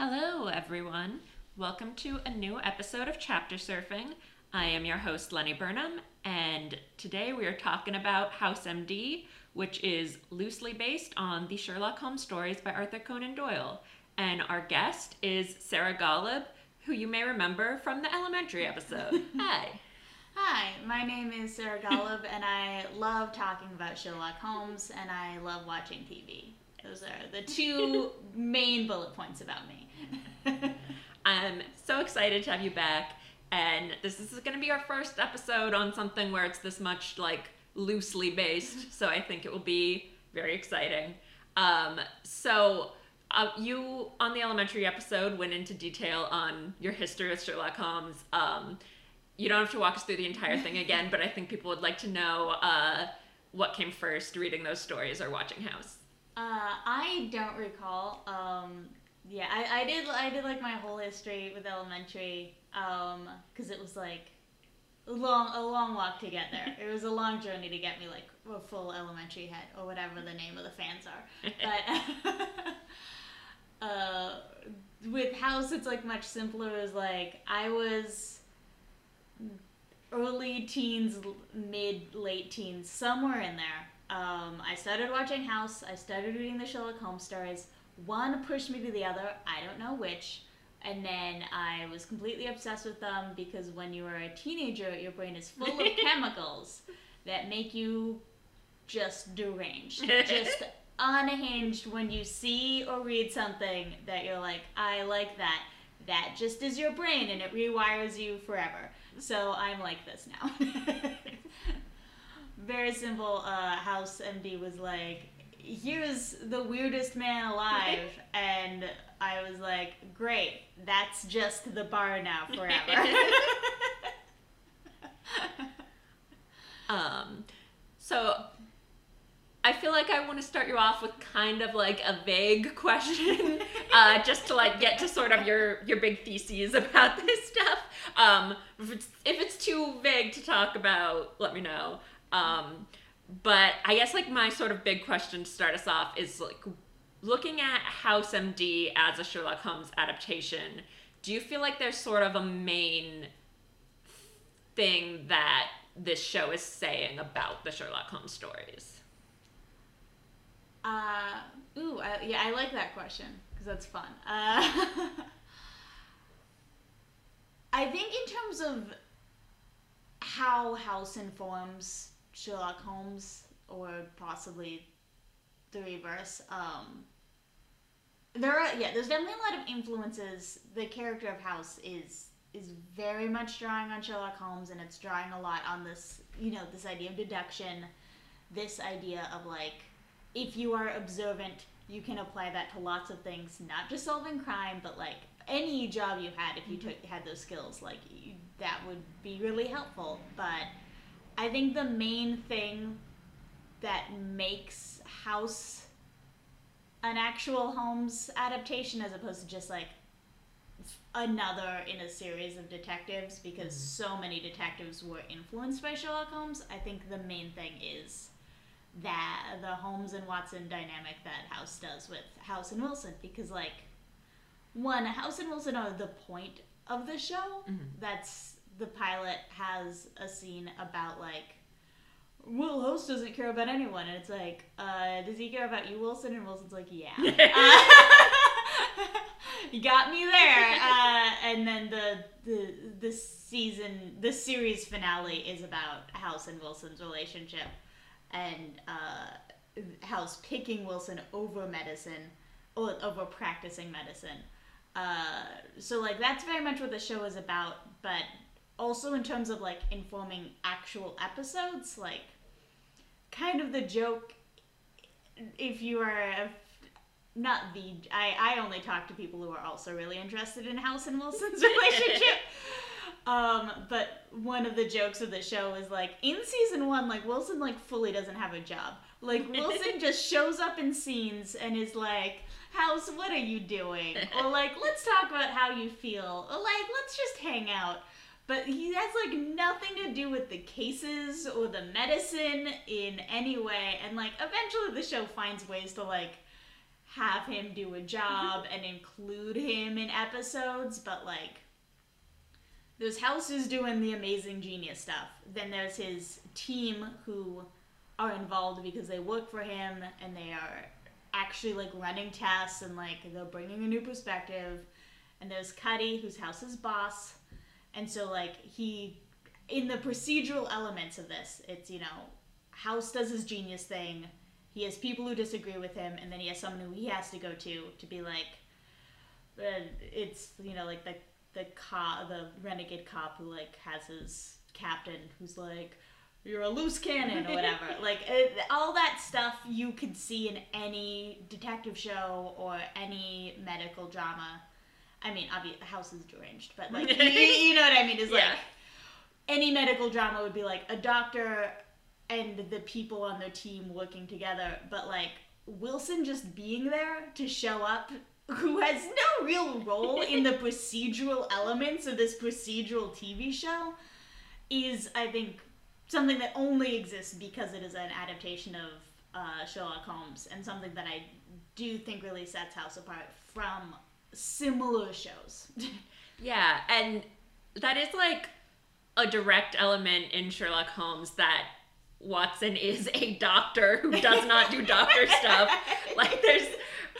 Hello, everyone. Welcome to a new episode of Chapter Surfing. I am your host, Lenny Burnham, and today we are talking about House MD, which is loosely based on the Sherlock Holmes stories by Arthur Conan Doyle. And our guest is Sarah Golub, who you may remember from the elementary episode. Hi. Hi, my name is Sarah Golub, and I love talking about Sherlock Holmes, and I love watching TV. Those are the two main bullet points about me. I'm so excited to have you back, and this is going to be our first episode on something where it's this much like loosely based. So I think it will be very exciting. Um, so uh, you on the elementary episode went into detail on your history with Sherlock Holmes. Um, you don't have to walk us through the entire thing again, but I think people would like to know uh, what came first, reading those stories or watching House. Uh, I don't recall. Um, yeah, I, I did. I did like my whole history with elementary, because it was like a long a long walk to get there. it was a long journey to get me like a full elementary head or whatever the name of the fans are. But uh, with House, it's like much simpler. Is like I was early teens, mid late teens, somewhere in there. Um, I started watching House. I started reading the Sherlock Holmes stories. One pushed me to the other. I don't know which. And then I was completely obsessed with them because when you are a teenager, your brain is full of chemicals that make you just deranged, just unhinged when you see or read something that you're like, I like that. That just is your brain and it rewires you forever. So I'm like this now. Very simple. Uh, House MD was like, here's the weirdest man alive. and I was like, great, that's just the bar now forever. um, so I feel like I want to start you off with kind of like a vague question, uh, just to like get to sort of your your big theses about this stuff. Um, if it's if it's too vague to talk about, let me know. Um, but I guess like my sort of big question to start us off is like looking at House MD as a Sherlock Holmes adaptation. Do you feel like there's sort of a main thing that this show is saying about the Sherlock Holmes stories? Uh, ooh, I, yeah, I like that question because that's fun. Uh, I think in terms of how House informs Sherlock Holmes, or possibly the reverse, um, there are yeah, there's definitely a lot of influences. The character of House is is very much drawing on Sherlock Holmes, and it's drawing a lot on this you know this idea of deduction, this idea of like if you are observant, you can apply that to lots of things, not just solving crime, but like any job you had, if you took had those skills, like you, that would be really helpful. But I think the main thing that makes House an actual Holmes adaptation, as opposed to just like another in a series of detectives, because mm-hmm. so many detectives were influenced by Sherlock Holmes. I think the main thing is that the Holmes and Watson dynamic that House does with House and Wilson because like one House and Wilson are the point of the show. Mm-hmm. That's the pilot has a scene about like Will House doesn't care about anyone, and it's like, uh, does he care about you, Wilson? And Wilson's like, yeah. uh, you got me there. Uh, and then the the the season, the series finale is about House and Wilson's relationship and uh, House picking Wilson over medicine, or over practicing medicine. Uh, so like that's very much what the show is about, but also in terms of like informing actual episodes, like kind of the joke. If you are a, not the I I only talk to people who are also really interested in House and Wilson's relationship. Um, but one of the jokes of the show is like in season one, like Wilson like fully doesn't have a job. Like Wilson just shows up in scenes and is like, "House, what are you doing?" Or like, "Let's talk about how you feel." Or like, "Let's just hang out." But he has like nothing to do with the cases or the medicine in any way. And like eventually the show finds ways to like have him do a job and include him in episodes, but like there's House is doing the amazing genius stuff. Then there's his team who are involved because they work for him and they are actually like running tests and like they're bringing a new perspective. And there's Cuddy, who's House's boss, and so like he in the procedural elements of this, it's you know House does his genius thing. He has people who disagree with him, and then he has someone who he has to go to to be like, uh, it's you know like the the cop, the renegade cop who like has his captain who's like, you're a loose cannon or whatever. like it, all that stuff you could see in any detective show or any medical drama. I mean, obviously, the House is deranged, but like you, you know what I mean? Is like any medical drama would be like a doctor and the people on their team working together, but like Wilson just being there to show up, who has no real role in the procedural elements of this procedural TV show, is I think something that only exists because it is an adaptation of uh, Sherlock Holmes and something that I do think really sets House apart from similar shows. Yeah, and that is like a direct element in Sherlock Holmes that Watson is a doctor who does not do doctor stuff. Like there's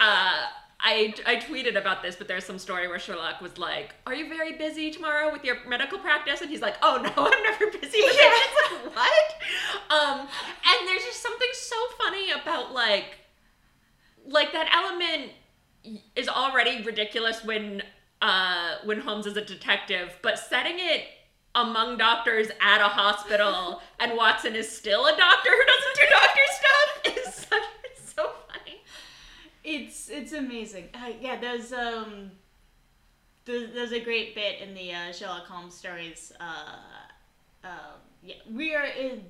uh I, I tweeted about this, but there's some story where Sherlock was like, "Are you very busy tomorrow with your medical practice?" And he's like, "Oh no, I'm never busy with it." It's like what? Um, and there's just something so funny about like, like that element is already ridiculous when uh when Holmes is a detective, but setting it among doctors at a hospital and Watson is still a doctor who doesn't do doctor stuff is such it's so funny. It's it's amazing. Uh, yeah, there's um there's, there's a great bit in the uh, Sherlock Holmes stories. Uh, uh, yeah, we are in.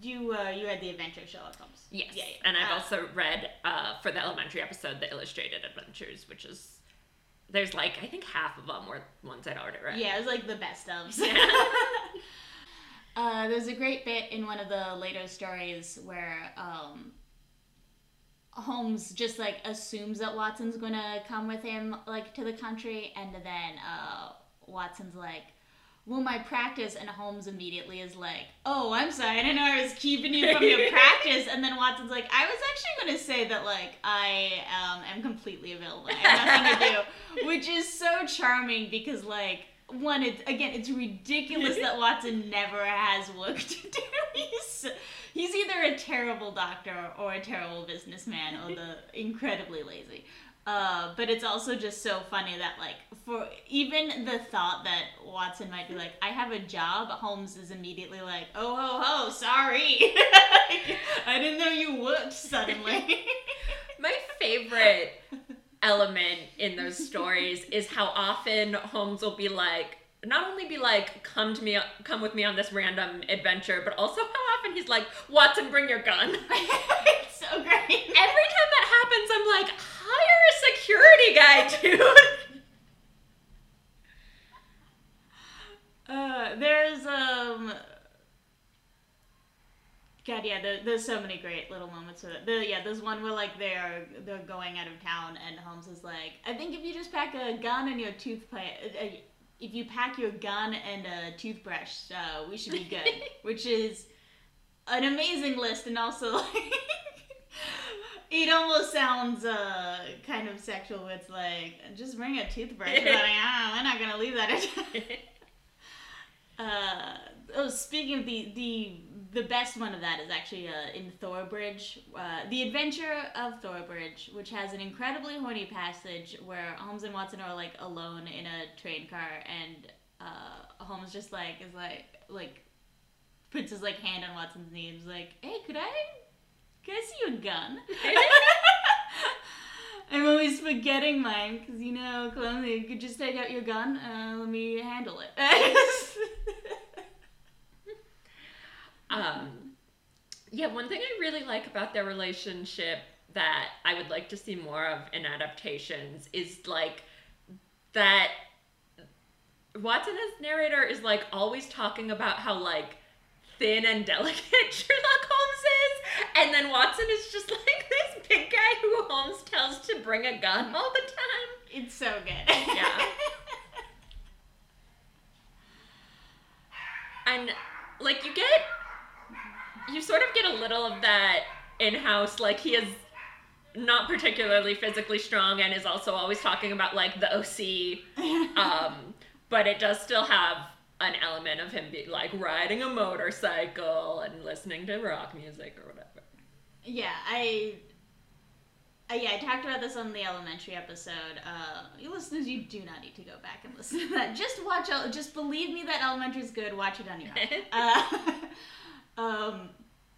You uh, you read the Adventure of Sherlock Holmes. Yes. Yeah, yeah. And I've Uh, also read uh, for the elementary episode the illustrated adventures, which is there's like I think half of them were ones I'd already read. Yeah, it was like the best of. Yeah. uh, there's a great bit in one of the later stories where um, Holmes just like assumes that Watson's gonna come with him like to the country, and then uh, Watson's like. Well, my practice, and Holmes immediately is like, "Oh, I'm sorry, I didn't know I was keeping you from your practice." And then Watson's like, "I was actually going to say that, like, I um, am completely available. I have nothing to do," which is so charming because, like, one, it's again, it's ridiculous that Watson never has work to do. He's he's either a terrible doctor or a terrible businessman or the incredibly lazy. Uh, but it's also just so funny that like for even the thought that Watson might be like, I have a job, Holmes is immediately like, oh ho ho, sorry, I didn't know you worked suddenly. My favorite element in those stories is how often Holmes will be like, not only be like, come to me, come with me on this random adventure, but also how often he's like, Watson, bring your gun. it's so great. Every time that happens, I'm like, hire a security guy, dude. Uh, there's um. God, yeah, there, there's so many great little moments with it. The, yeah, there's one where like they're they're going out of town, and Holmes is like, I think if you just pack a gun and your toothpaste, uh, if you pack your gun and a toothbrush, uh, we should be good. Which is an amazing list, and also like. It almost sounds uh, kind of sexual. It's like just bring a toothbrush. But like, ah, we're not gonna leave that. at- uh, oh, speaking of the the the best one of that is actually uh, in Thor Bridge, uh, the Adventure of Thor Bridge, which has an incredibly horny passage where Holmes and Watson are like alone in a train car, and uh, Holmes just like is like like puts his like hand on Watson's knee and is like, "Hey, could I could I see your gun?" I'm always forgetting mine because you know, clumsy. You could just take out your gun. Uh, let me handle it. Um, yeah, one thing I really like about their relationship that I would like to see more of in adaptations is like that Watson as narrator is like always talking about how like thin and delicate Sherlock Holmes is, and then Watson is just like this big guy who Holmes tells to bring a gun all the time. It's so good. Yeah. and like you get you sort of get a little of that in house like he is not particularly physically strong and is also always talking about like the OC um but it does still have an element of him be like riding a motorcycle and listening to rock music or whatever. Yeah, I. Uh, yeah, I talked about this on the elementary episode. Uh, you listeners, you do not need to go back and listen to that. Just watch. Just believe me that elementary is good. Watch it on your own. uh, um,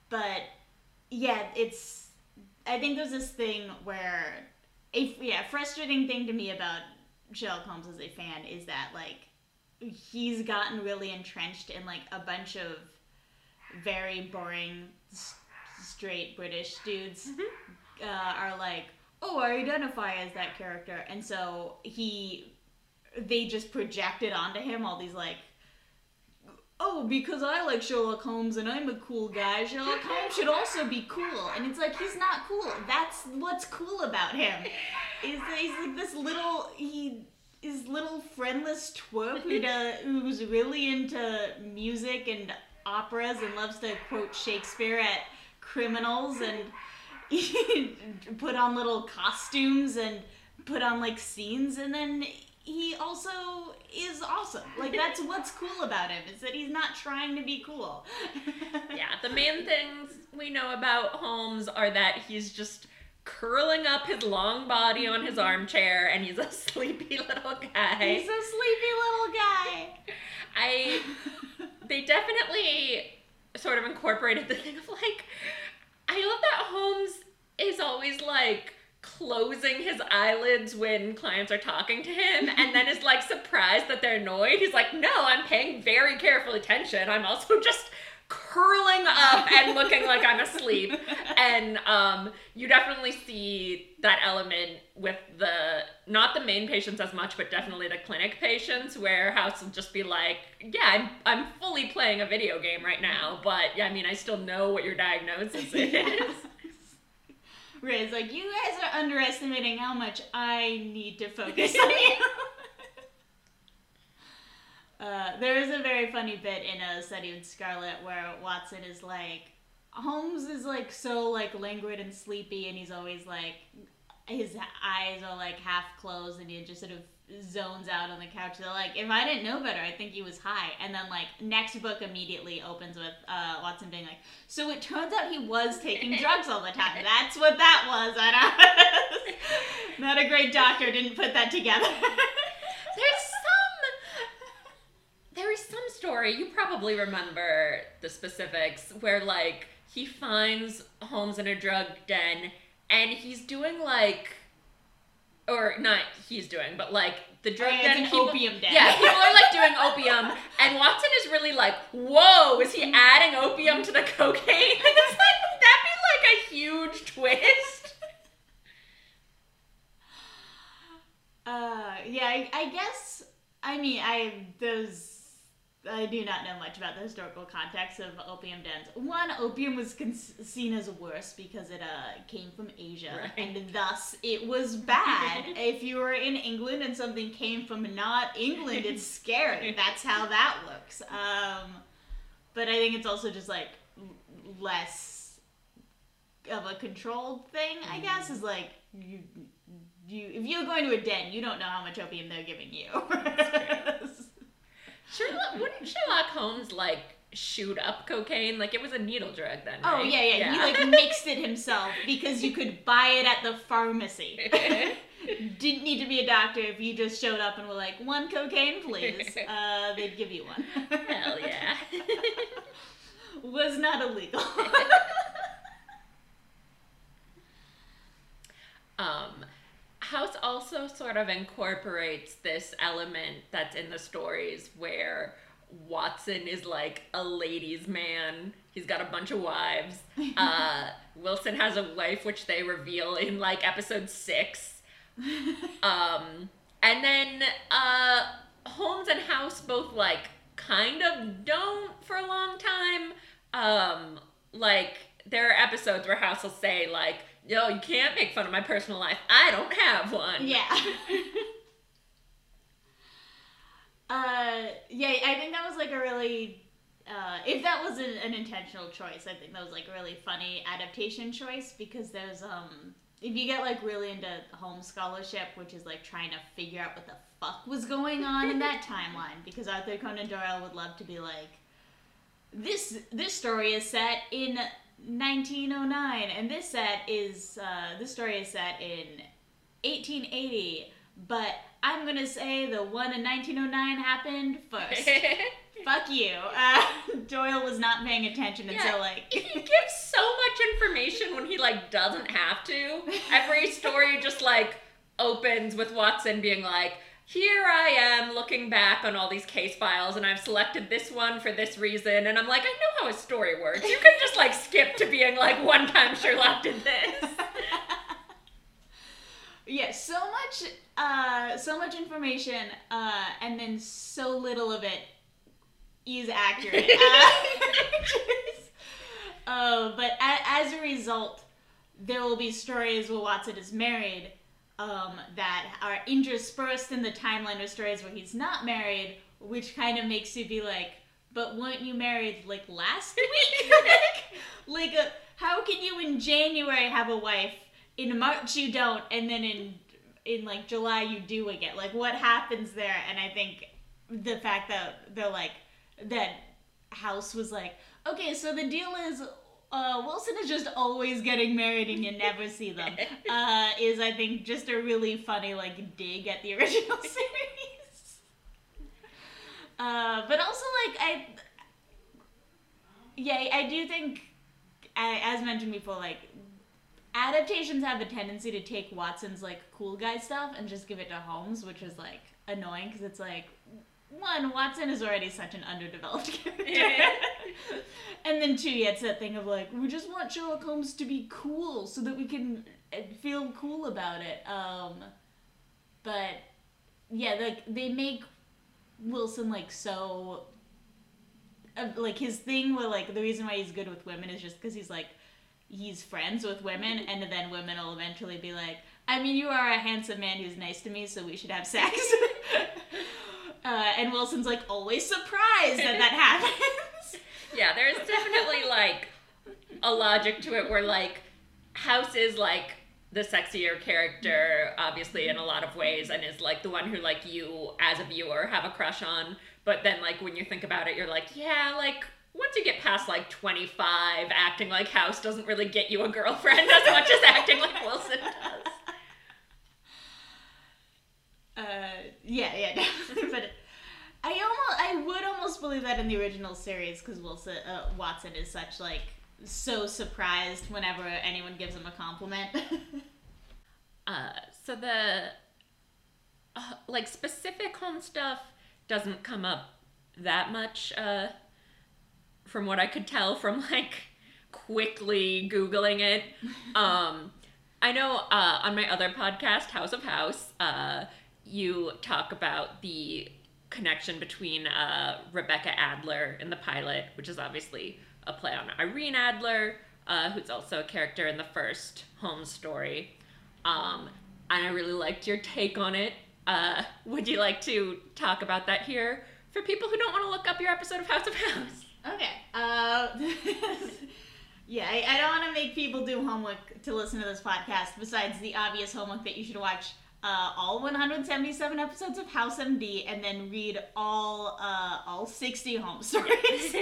but yeah, it's. I think there's this thing where a yeah frustrating thing to me about Sherlock Holmes as a fan is that like he's gotten really entrenched in like a bunch of very boring s- straight British dudes uh, are like, oh, I identify as that character, and so he, they just projected onto him all these like, oh, because I like Sherlock Holmes and I'm a cool guy, Sherlock Holmes should also be cool, and it's like he's not cool. That's what's cool about him. Is that he's like this little he is little friendless twerp who who's really into music and operas and loves to quote Shakespeare at criminals and put on little costumes and put on like scenes and then he also is awesome. Like that's what's cool about him is that he's not trying to be cool. yeah, the main things we know about Holmes are that he's just curling up his long body on his armchair and he's a sleepy little guy. He's a sleepy little guy. I they definitely sort of incorporated the thing of like I love that Holmes is always like closing his eyelids when clients are talking to him and then is like surprised that they're annoyed. He's like, "No, I'm paying very careful attention. I'm also just curling up and looking like I'm asleep." And um you definitely see that element with the not the main patients as much, but definitely the clinic patients, where House will just be like, "Yeah, I'm I'm fully playing a video game right now, but yeah, I mean, I still know what your diagnosis is." It's like you guys are underestimating how much I need to focus on you. Uh, there is a very funny bit in a study in Scarlet where Watson is like, Holmes is like so like languid and sleepy, and he's always like, his eyes are like half closed, and he just sort of zones out on the couch. They're like, if I didn't know better, I think he was high. And then like next book immediately opens with uh, Watson being like, so it turns out he was taking drugs all the time. That's what that was. I don't. Not a great doctor didn't put that together. There's some there is some story you probably remember the specifics where like he finds Holmes in a drug den and he's doing like or not he's doing but like the drug Oh, yeah, den an people, opium den. yeah people are like doing opium and Watson is really like whoa is he adding opium to the cocaine it's like that'd be like a huge twist Uh, yeah, I, I guess. I mean, I those. I do not know much about the historical context of opium dens. One, opium was con- seen as worse because it uh, came from Asia, Right. and thus it was bad. if you were in England and something came from not England, it's scary. That's how that works. Um, but I think it's also just like less of a controlled thing. I guess is like you. You, if you're going to a den, you don't know how much opium they're giving you. Sherlock wouldn't Sherlock Holmes like shoot up cocaine like it was a needle drug then Oh right? yeah, yeah, He like mixed it himself because you could buy it at the pharmacy. Didn't need to be a doctor if you just showed up and were like, one cocaine, please. Uh, they'd give you one. Hell yeah. Was not illegal. um, House also sort of incorporates this element that's in the stories where Watson is like a ladies' man. He's got a bunch of wives. Uh, Wilson has a wife, which they reveal in like episode six. Um, and then uh, Holmes and House both like kind of don't for a long time. Um, like there are episodes where House will say like, yo, you can't make fun of my personal life. I don't have one. Yeah. uh, yeah, I think that was like a really. Uh, if that was an, an intentional choice, I think that was like a really funny adaptation choice because there's um if you get like really into Holmes scholarship, which is like trying to figure out what the fuck was going on in that timeline, because Arthur Conan Doyle would love to be like, this this story is set in 1909, and this set is uh, this story is set in 1880, but I'm gonna say the one in 1909 happened first. Fuck you. Uh, Doyle was not paying attention Yeah, until like. he gives so much information when he like doesn't have to. Every story just like opens with Watson being like, "Here I am looking back on all these case files, and I've selected this one for this reason." And I'm like, "I know how a story works. You can just like skip to being like, one time Sherlock did this." yeah, so much, uh, so much information, uh, and then so little of it is accurate. Uh, uh, but a- as a result, there will be stories where Watson is married um, that are interspersed in the timeline of stories where he's not married, which kind of makes you be like, but weren't you married like last week? like, like uh, how can you in January have a wife, in March you don't, and then in in like July you do again? Like, what happens there? And I think the fact that they're like that House was like, okay, so the deal is. Uh, Wilson is just always getting married and you never see them. Uh, is I think just a really funny like dig at the original series. Uh, but also like I, yeah, I do think, a- as mentioned before, like adaptations have a tendency to take Watson's like cool guy stuff and just give it to Holmes, which is like annoying because it's like one Watson is already such an underdeveloped character, Yeah. and then two, yeah, it's that thing of like we just want Sherlock Holmes to be cool so that we can uh, feel cool about it. Um, but yeah, like they make Wilson like so. Uh, like his thing where like the reason why he's good with women is just because he's like he's friends with women and then women will eventually be like i mean you are a handsome man who's nice to me so we should have sex uh, and wilson's like always surprised that that happens Yeah, there's definitely like a logic to it where like House is like the sexier character, obviously in a lot of ways, and is like the one who like you as a viewer have a crush on. But then like when you think about it, you're like, yeah, like once you get past like 25, acting like House doesn't really get you a girlfriend as much as acting like Wilson does. Uh, yeah yeah definitely but i almost i would almost believe that in the original series because wilson uh, watson is such like so surprised whenever anyone gives him a compliment Uh, so the uh, like specific Holmes stuff doesn't come up that much uh, from what I could tell from like quickly googling it. Um, I know uh, on my other podcast, House of House, uh, you talk about the connection between uh, Rebecca Adler in the pilot, which is obviously a play on Irene Adler, uh, who's also a character in the first Holmes story. Um, and I really liked your take on it. Uh, would you like to talk about that here for people who don't want to look up your episode of House of House? Okay. Uh, yeah, I, I don't want to make people do homework to listen to this podcast. Besides the obvious homework that you should watch uh, all 177 episodes of House MD and then read all uh, all 60 Holmes stories.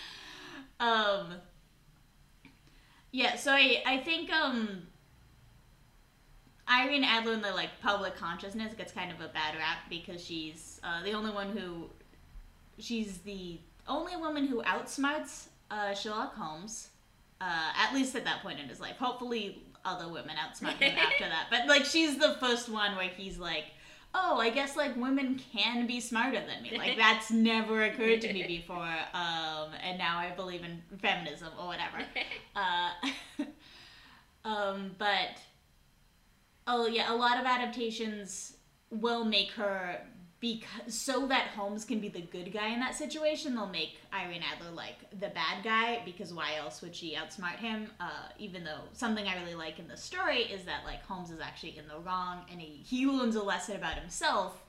um. Yeah, so I I think um. Irene Adler in the like public consciousness gets kind of a bad rap because she's uh, the only one who she's the only woman who outsmarts uh, Sherlock Holmes, uh, at least at that point in his life. Hopefully, other women outsmart him after that. But like, she's the first one where he's like, "Oh, I guess like women can be smarter than me." Like that's never occurred to me before, um, and now I believe in feminism or whatever. Uh, um, but oh yeah, a lot of adaptations will make her because so that Holmes can be the good guy in that situation, they'll make Irene Adler like the bad guy because why else would she outsmart him? Uh, even though something I really like in the story is that like Holmes is actually in the wrong and he, he learns a lesson about himself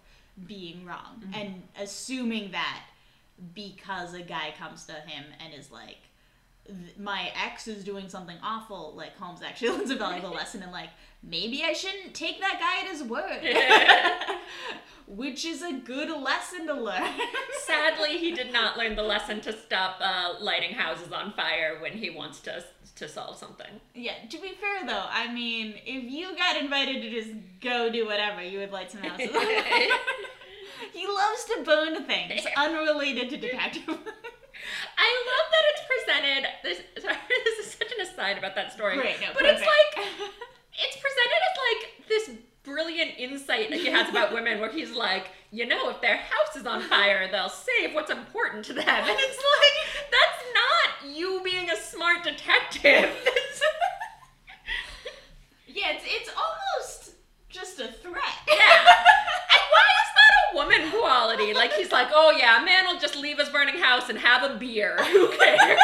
being wrong Mm-hmm. and assuming that because a guy comes to him and is like th- my ex is doing something awful like holmes actually learns a valuable lesson and like maybe i shouldn't take that guy at his word. Which is a good lesson to learn. Sadly, he did not learn the lesson to stop uh, lighting houses on fire when he wants to to solve something. yeah to be fair though i mean if you got invited to just go do whatever you would light some houses on fire. he loves to burn things unrelated to detective I love that it's presented. This, sorry, this is such an aside about that story. No, but it's like it's presented as like this brilliant insight that he has about women, where he's like, you know, if their house is on fire, they'll save what's important to them, and it's like that's not you being a smart detective. yeah it's, it's almost just a threat Yeah. And why is that a woman quality? Like he's like, oh yeah, a man will just leave his burning house and have a beer. Who cares?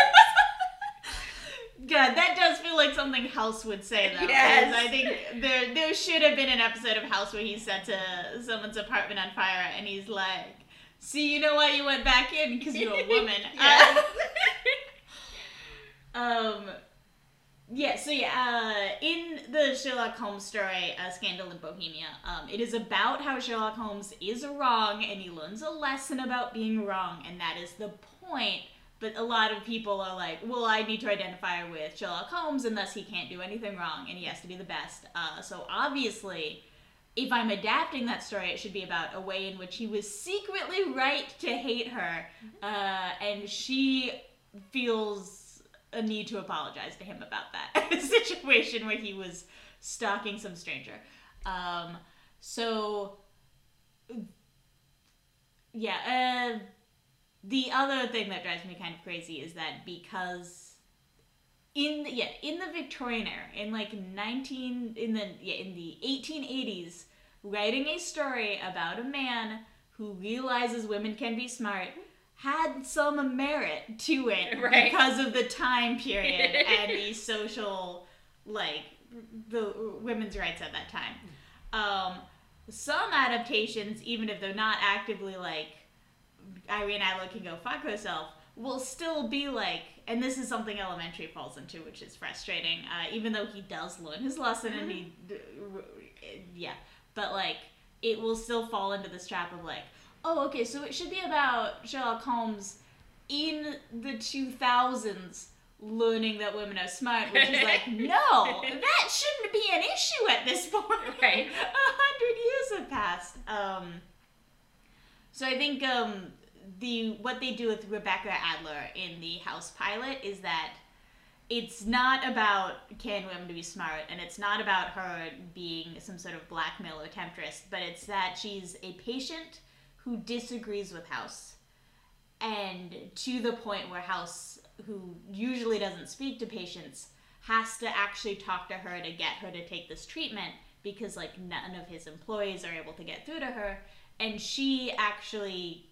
God, that does feel like something House would say, though. Yes. I think there there should have been an episode of House where he set to someone's apartment on fire, and he's like, "See, you know why you went back in? Because you're a woman." Uh, um. Yeah. So yeah, uh, in the Sherlock Holmes story, uh, Scandal in Bohemia, um, it is about how Sherlock Holmes is wrong, and he learns a lesson about being wrong, and that is the point. But a lot of people are like, well, I need to identify with Sherlock Holmes, and thus he can't do anything wrong, and he has to be the best. Uh, so obviously, if I'm adapting that story, it should be about a way in which he was secretly right to hate her, uh, and she feels a need to apologize to him about that situation where he was stalking some stranger. Um, so, yeah, uh, the other thing that drives me kind of crazy is that because in the, yeah in the Victorian era in like 19 in the yeah in the 1880s writing a story about a man who realizes women can be smart had some merit to it Right. because of the time period and the social like the women's rights at that time um some adaptations even if they're not actively like Irene Adler can go fuck herself will still be like, and this is something Elementary falls into, which is frustrating. Uh, even though he does learn his lesson and he, yeah, but like it will still fall into this trap of like, oh, okay, so it should be about Sherlock Holmes in the two thousands learning that women are smart, which is like, no, that shouldn't be an issue at this point. Right. A hundred years have passed. Um, so I think um, the what they do with Rebecca Adler in the House pilot is that it's not about can women be smart, and it's not about her being some sort of blackmail or temptress, but it's that she's a patient who disagrees with House, and to the point where House, who usually doesn't speak to patients, has to actually talk to her to get her to take this treatment because like none of his employees are able to get through to her and she actually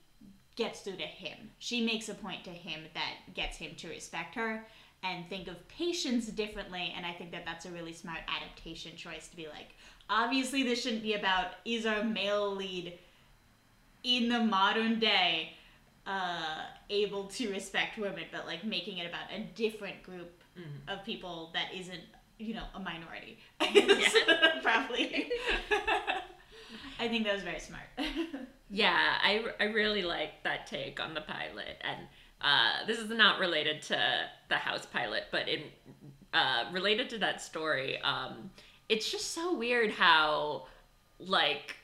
gets through to him. She makes a point to him that gets him to respect her and think of patients differently. And I think that that's a really smart adaptation choice to be like, obviously, this shouldn't be about is our male lead in the modern day uh, able to respect women, but like making it about a different group of people that isn't, you know, a minority. Probably. I think that was very smart. Yeah, I, I really like that take on the pilot, and uh, this is not related to the house pilot, but in uh, related to that story. Um, it's just so weird how like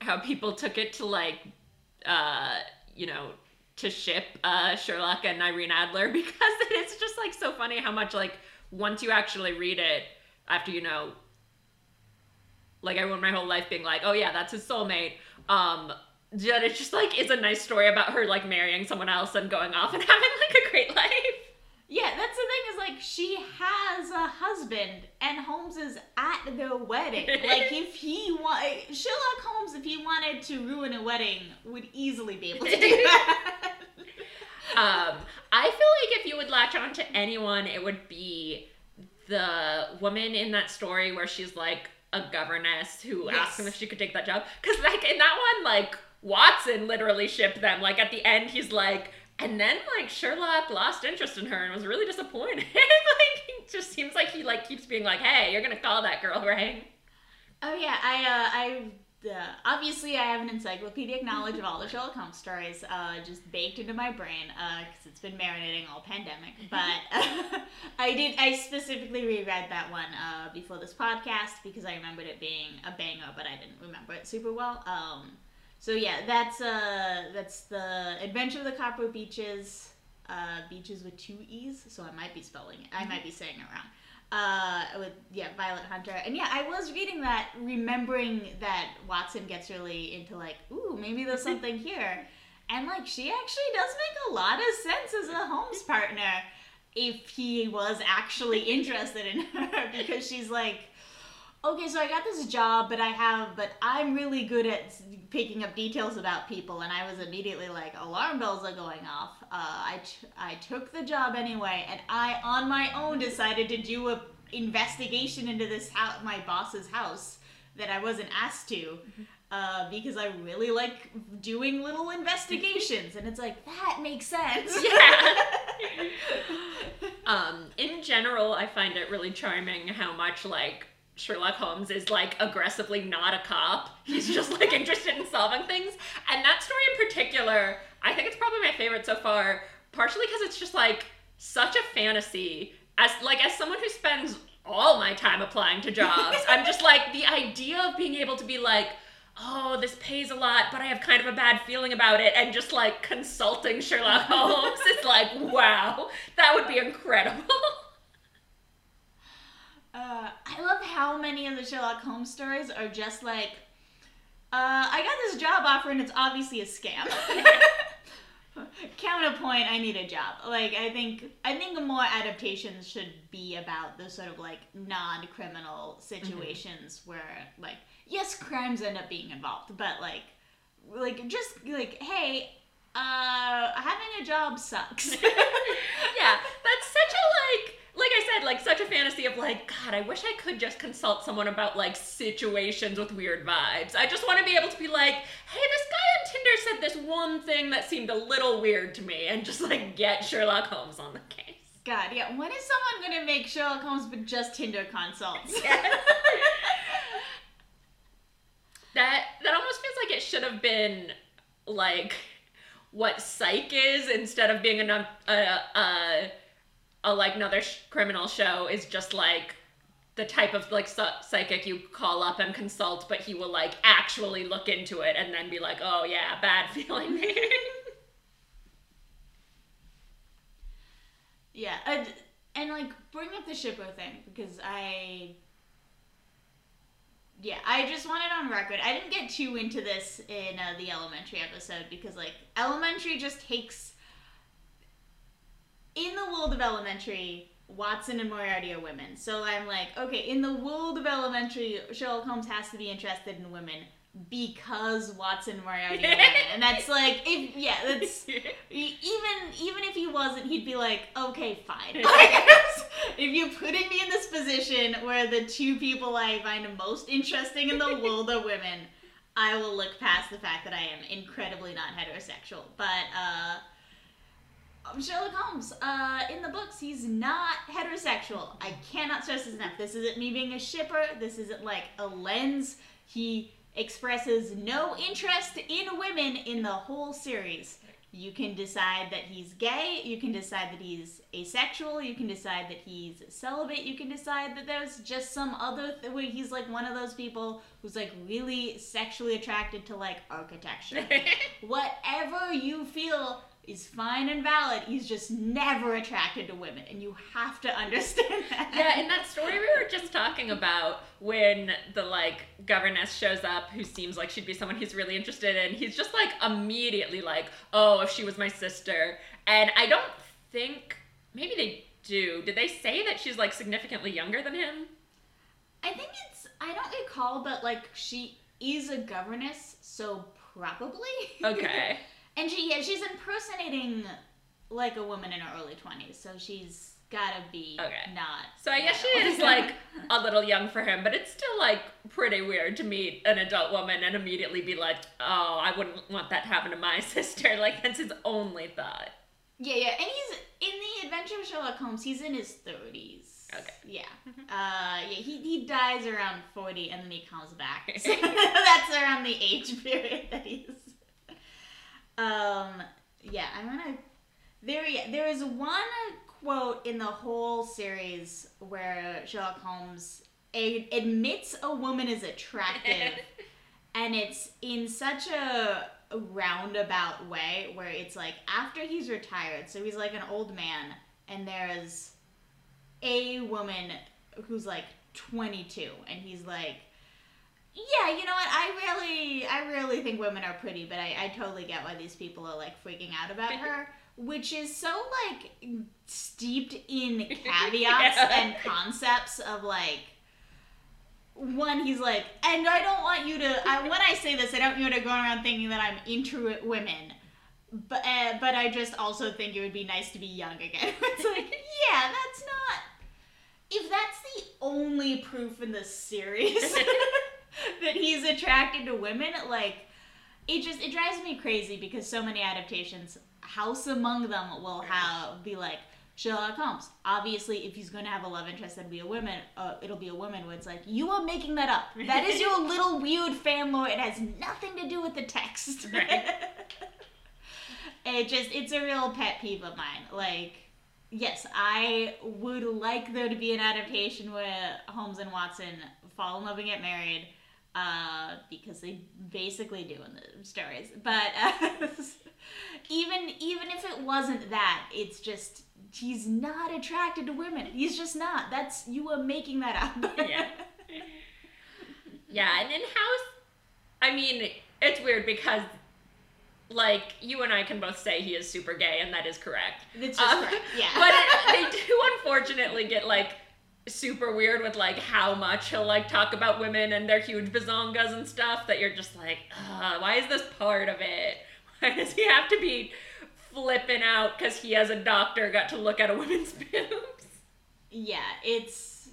how people took it to like uh, you know to ship uh, Sherlock and Irene Adler because it's just like so funny how much like once you actually read it after you know like I went my whole life being like, oh yeah, that's his soulmate. Um, that it just like is a nice story about her like marrying someone else and going off and having like a great life. Yeah, that's the thing is like she has a husband and Holmes is at the wedding. like if he want Sherlock Holmes, if he wanted to ruin a wedding, would easily be able to do that. um, I feel like if you would latch on to anyone, it would be the woman in that story where she's like a governess who Yes. asked him if she could take that job. Because like in that one, like Watson literally shipped them. Like at the end, he's like, and then like Sherlock lost interest in her and was really disappointed. like it just seems like he like keeps being like, hey, you're gonna call that girl, right? Oh yeah, I uh, I uh, obviously I have an encyclopedic knowledge of all the Sherlock Holmes stories, uh, just baked into my brain because it's been marinating all pandemic. But I did I specifically reread that one uh, before this podcast because I remembered it being a banger, but I didn't remember it super well. Um, so yeah, that's uh that's the Adventure of the Copper Beaches. Uh, beaches with two e's, so I might be spelling it. I might be saying it wrong uh with yeah violet hunter and yeah i was reading that remembering that watson gets really into like ooh maybe there's something here and like she actually does make a lot of sense as a holmes partner if he was actually interested in her because she's like okay so i got this job but i have but i'm really good at picking up details about people and i was immediately like alarm bells are going off. Uh, I, t- I took the job anyway and i on my own decided to do a investigation into this house my boss's house that i wasn't asked to uh, because i really like doing little investigations and it's like that makes sense. Yeah. um, in general, I find it really charming how much like Sherlock Holmes is like aggressively not a cop. He's just like interested in solving things. And that story in particular, I think it's probably my favorite so far, partially because it's just like such a fantasy. As like as someone who spends all my time applying to jobs, I'm just like the idea of being able to be like oh, this pays a lot, but I have kind of a bad feeling about it, and just like consulting Sherlock Holmes is like, wow, that would be incredible. Uh, I love how many of the Sherlock Holmes stories are just like, uh, I got this job offer and it's obviously a scam. Counterpoint, I need a job. Like I think I think more adaptations should be about the sort of like non-criminal situations where like yes, crimes end up being involved, but like like just like hey, uh, having a job sucks. yeah, that's such a like like I said, like such a fantasy of like, God, I wish I could just consult someone about like situations with weird vibes. I just want to be able to be like, hey, this guy on Tinder said this one thing that seemed a little weird to me, and just like get Sherlock Holmes on the case. God, yeah. When is someone gonna make Sherlock Holmes but just Tinder consults? that that almost feels like it should have been like what psych is instead of being a a, a, a like another sh- criminal show is just like the type of like psy- psychic you call up and consult but he will like actually look into it and then be like oh yeah bad feeling yeah, and, and like bring up the shipper thing because I. Yeah, I just want it on record. I didn't get too into this in uh, the elementary episode because, like, elementary just takes. In the world of elementary, Watson and Moriarty are women. So I'm like, okay, in the world of elementary, Sherlock Holmes has to be interested in women because Watson and Moriarty are women. And that's like, if, yeah, that's. Even even if he wasn't, he'd be like, okay, fine. Like, if you're putting me in this position where the two people I find most interesting in the world are women, I will look past the fact that I am incredibly not heterosexual. But uh, um, Sherlock Holmes, uh, in the books, he's not heterosexual. I cannot stress this enough. This isn't me being a shipper. This isn't like a lens. He expresses no interest in women in the whole series. You can decide that he's gay, you can decide that he's asexual, you can decide that he's celibate, you can decide that there's just some other th- where he's like one of those people who's like really sexually attracted to like architecture. Whatever you feel is fine and valid. He's just never attracted to women, and you have to understand that. yeah in that story we were just talking about when the like governess shows up who seems like she'd be someone he's really interested in he's just like immediately like oh if she was my sister and i don't think maybe they do. Did they say that she's like significantly younger than him? I think it's I don't recall, but like she is a governess, so probably. Okay. And she yeah, she's impersonating like a woman in her early twenties, so she's gotta be Okay. not. So I guess she is like a little young for him, but it's still like pretty weird to meet an adult woman and immediately be like, "Oh, I wouldn't want that to happen to my sister." Like that's his only thought. Yeah, yeah, and he's in the Adventure of Sherlock Holmes. He's in his thirties. Okay. Yeah. Uh, yeah. He he dies around forty, and then he comes back. So that's around the age period that he's. Um. Yeah, I'm gonna. There, there is one quote in the whole series where Sherlock Holmes a- admits a woman is attractive and it's in such a roundabout way where it's like after he's retired so he's like an old man and there's a woman who's like 22 and he's like yeah you know what? I really i really think women are pretty but i, I totally get why these people are like freaking out about her which is so like steeped in caveats Yeah. and concepts of like one he's like and i don't want you to I, when i say this i don't want you to go around thinking that i'm into women but uh, but i just also think it would be nice to be young again. It's like yeah that's not if that's the only proof in the series that he's attracted to women like it just it drives me crazy because so many adaptations house among them will have be like Sherlock Holmes. Obviously, if he's going to have a love interest, that'll be a woman. Uh, it'll be a woman where it's like you are making that up. That is your little weird fan lore. It has nothing to do with the text. Right. it just it's a real pet peeve of mine. Like, yes, I would like there to be an adaptation where Holmes and Watson fall in love and get married. Uh, because they basically do in the stories, but uh, even even if it wasn't that, it's just he's not attracted to women. He's just not. That's you are making that up. Yeah. Yeah, and in house, I mean, it's weird because, like, you and I can both say he is super gay, and that is correct. it's just Um, correct. Yeah. But it, they do unfortunately get like super weird with like how much he'll like talk about women and their huge bazongas and stuff that you're just like, why is this part of it? Why does he have to be flipping out because he as a doctor got to look at a woman's boobs? Yeah, it's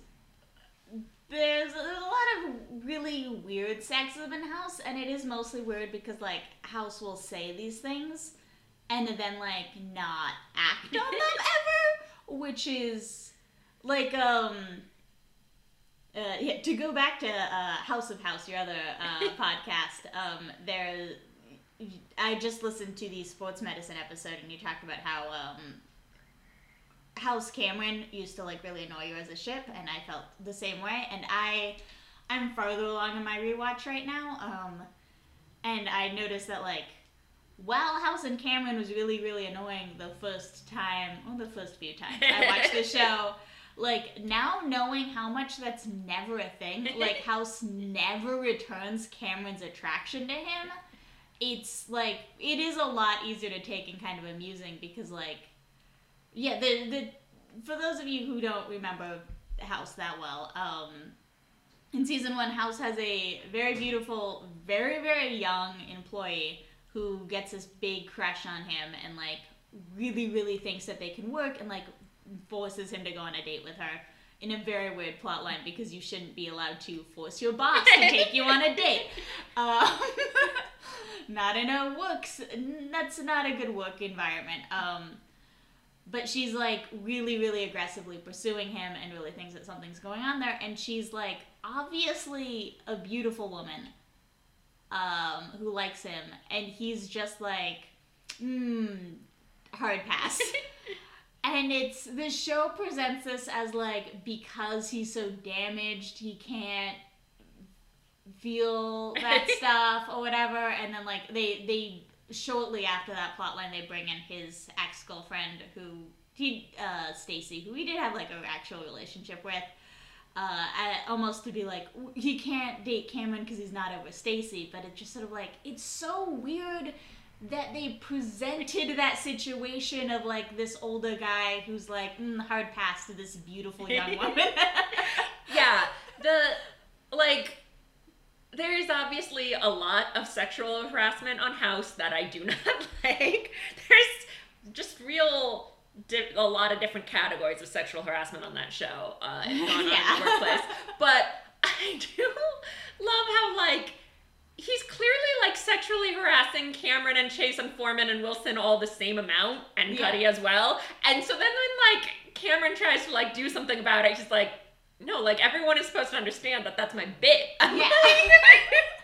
there's a lot of really weird sexism in House, and it is mostly weird because like House will say these things and then like not act on them ever, which is like um. Uh, yeah, to go back to uh, House of House, your other uh, podcast, um, there, I just listened to the sports medicine episode, and you talked about how um, House Cameron used to like really annoy you as a ship, and I felt the same way. And I, I'm farther along in my rewatch right now, um, and I noticed that like, while House and Cameron was really really annoying the first time, well, the first few times I watched the show. Like now knowing how much that's never a thing, like House never returns Cameron's attraction to him, it's like it is a lot easier to take and kind of amusing because like yeah, the the for those of you who don't remember House that well, um, in season one, House has a very beautiful, very very young employee who gets this big crush on him and like really really thinks that they can work and like forces him to go on a date with her in a very weird plot line because you shouldn't be allowed to force your boss to take you on a date. Um, not in a works. That's not a good work environment. Um, but she's like really, really aggressively pursuing him and really thinks that something's going on there. And she's like obviously a beautiful woman um, who likes him, and he's just like, hmm, hard pass. and it's the show presents this as like because he's so damaged, he can't feel that stuff or whatever. And then like they they shortly after that plotline they bring in his ex girlfriend who he uh Stacy who he did have like an actual relationship with. Uh, almost to be like he can't date Cameron because he's not over Stacy, but it's just sort of like it's so weird that they presented that situation of like this older guy who's like mm, hard pass to this beautiful young woman. yeah, the like there is obviously a lot of sexual harassment on House that I do not like. There's just real di- a lot of different categories of sexual harassment on that show uh, on Yeah. in the workplace. But I do love how like he's clearly like sexually harassing Cameron and Chase and Foreman and Wilson all the same amount and Yeah. Cuddy as well. And so then when like Cameron tries to like do something about it, he's like, no, like everyone is supposed to understand that that's my bit. I'm Yeah. like-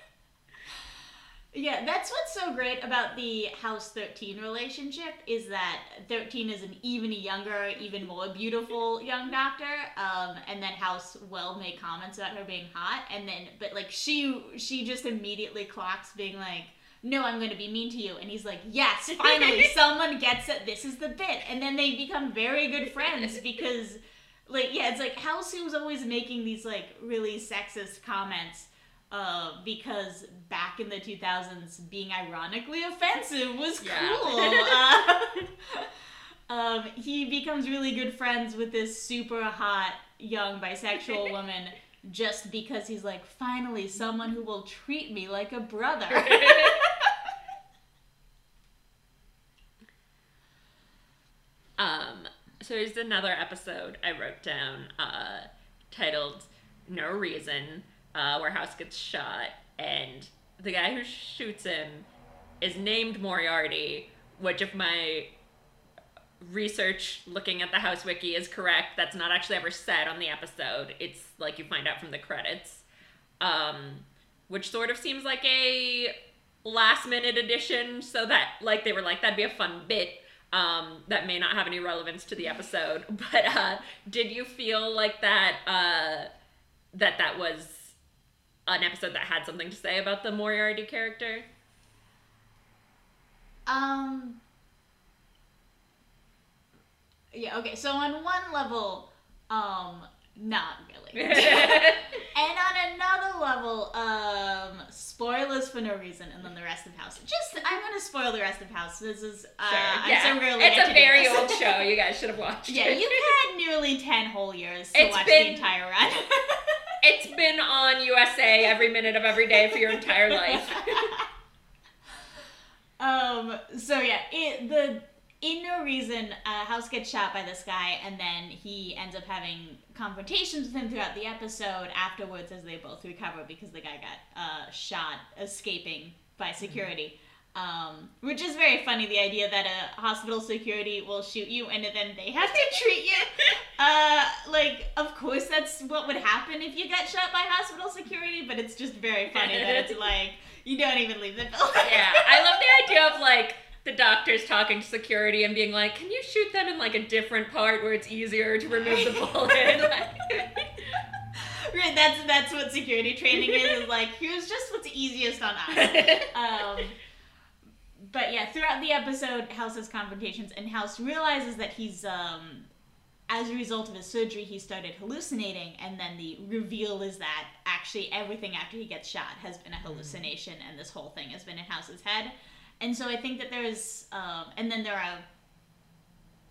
Yeah, that's what's so great about the House 13 relationship is that 13 is an even younger, even more beautiful young doctor. Um, and then House will make comments about her being hot, and then but like she she just immediately clocks being like, "No, I'm going to be mean to you," and he's like, "Yes, finally, someone gets it. This is the bit." And then they become very good friends because. Like yeah, it's like House who was always making these like really sexist comments, uh, because back in the 2000s, being ironically offensive was Yeah. cool. Uh, um, he becomes really good friends with this super hot young bisexual woman just because he's like, finally, someone who will treat me like a brother. um, so there's another episode I wrote down uh, titled "No Reason," uh, where House gets shot, and the guy who shoots him is named Moriarty, which, if my research looking at the House Wiki is correct, that's not actually ever said on the episode. It's like you find out from the credits, um, which sort of seems like a last minute addition, so that like they were like that'd be a fun bit. Um, that may not have any relevance to the episode, but uh, did you feel like that uh, that that was an episode that had something to say about the Moriarty character? Um. Yeah. Okay. So on one level, um, not really. and on another level, um, spoilers for no reason, and then the rest of House. Just I'm gonna spoil the rest of House. This is uh, I'm yeah. so it's a very old show. You guys should have watched yeah, it. you've had nearly ten whole years to It's watch been- the entire run. It's been on USA every minute of every day for your entire life. um. So yeah, it the in no reason, uh, House gets shot by this guy, and then he ends up having confrontations with him throughout the episode. Afterwards, as they both recover because the guy got uh, shot escaping by security. Um, which is very funny. The idea that a hospital security will shoot you and then they have to treat you. Uh, like, of course, that's what would happen if you got shot by hospital security. But it's just very funny that it's like you don't even leave the building. yeah, I love the idea of like the doctors talking to security and being like, "Can you shoot them in like a different part where it's easier to remove the bullet?" Right, that's that's what security training is. Is like here's just what's easiest on us. Um, but yeah, throughout the episode, House has confrontations, and House realizes that he's um, as a result of his surgery, he started hallucinating, and then the reveal is that actually everything after he gets shot has been a hallucination, and this whole thing has been in House's head. And so I think that there's, um, and then there are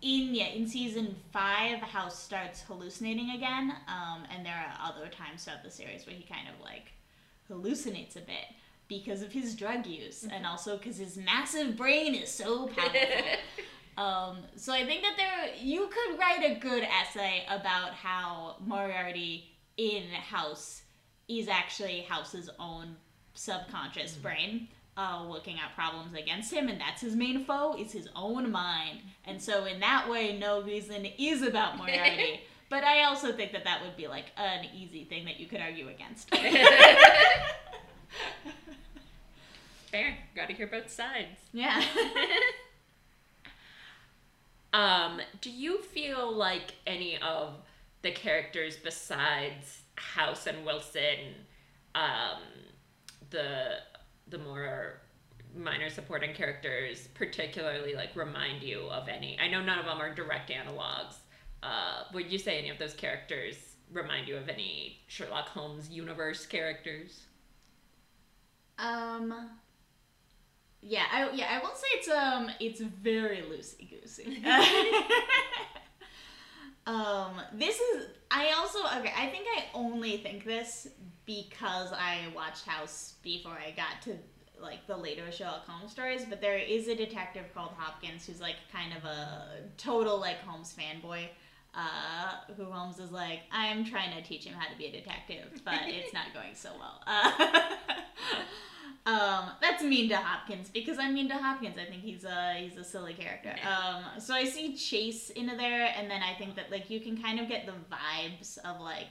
in yeah in season five house starts hallucinating again um, and there are other times throughout the series where he kind of like hallucinates a bit because of his drug use and also because his massive brain is so powerful um, so i think that there you could write a good essay about how moriarty in house is actually house's own subconscious brain uh, looking at problems against him, and that's his main foe is his own mind. And so, in that way, no reason is about Moriarty. but I also think that that would be like an easy thing that you could argue against. Fair. Got to hear both sides. yeah. Um, do you feel like any of the characters besides House and Wilson, um, the the more minor supporting characters, particularly like remind you of any? I know none of them are direct analogs. Uh, would you say any of those characters remind you of any Sherlock Holmes universe characters? Um. yeah, I yeah, I will say it's um it's very loosey goosey. um, this is I also okay. I think I only think this because I watched House before I got to like the later Sherlock Holmes stories. But there is a detective called Hopkins who's like kind of a total like Holmes fanboy. Uh, who Holmes is like, I'm trying to teach him how to be a detective, but it's not going so well. Uh, Um, that's mean to Hopkins because I'm mean to Hopkins. I think he's a he's a silly character. Um, so I see Chase into there, and then I think that like you can kind of get the vibes of like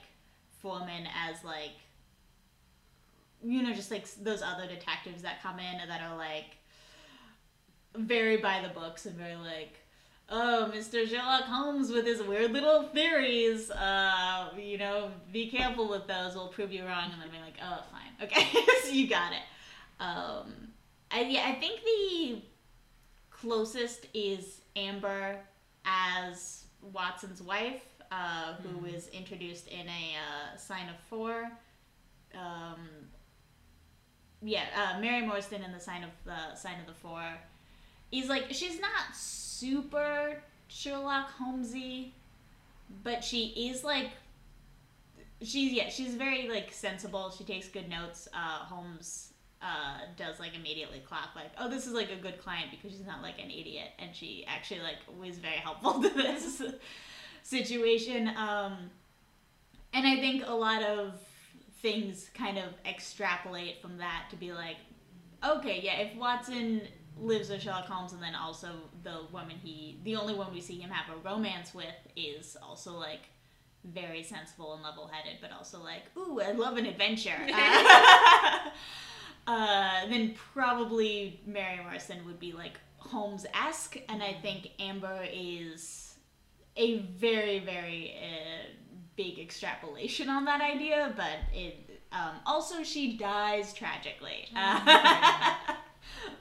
Foreman as like you know just like those other detectives that come in that are like very by the books and very like oh, Mr. Sherlock Holmes with his weird little theories. Uh, you know, be careful with those. We'll prove you wrong. And then be like, oh, fine. Okay, so you got it. Um, I, yeah, I think the closest is Amber as Watson's wife, uh, who Mhm. was introduced in a uh, Sign of Four. Um, yeah, uh, Mary Morstan in the Sign of the Sign of the Four. He's like she's not super Sherlock Holmesy, but she is like she's yeah she's very like sensible. She takes good notes. Uh, Holmes uh, does like immediately clock like oh this is like a good client because she's not like an idiot and she actually like was very helpful to this situation. Um, and I think a lot of things kind of extrapolate from that to be like okay yeah if Watson lives with Sherlock Holmes and then also the woman he the only one we see him have a romance with is also like very sensible and level-headed but also like ooh I love an adventure. Uh, uh, then probably Mary Morrison would be like Holmes-esque and I think Amber is a very very uh, big extrapolation on that idea but it um, also she dies tragically. Uh,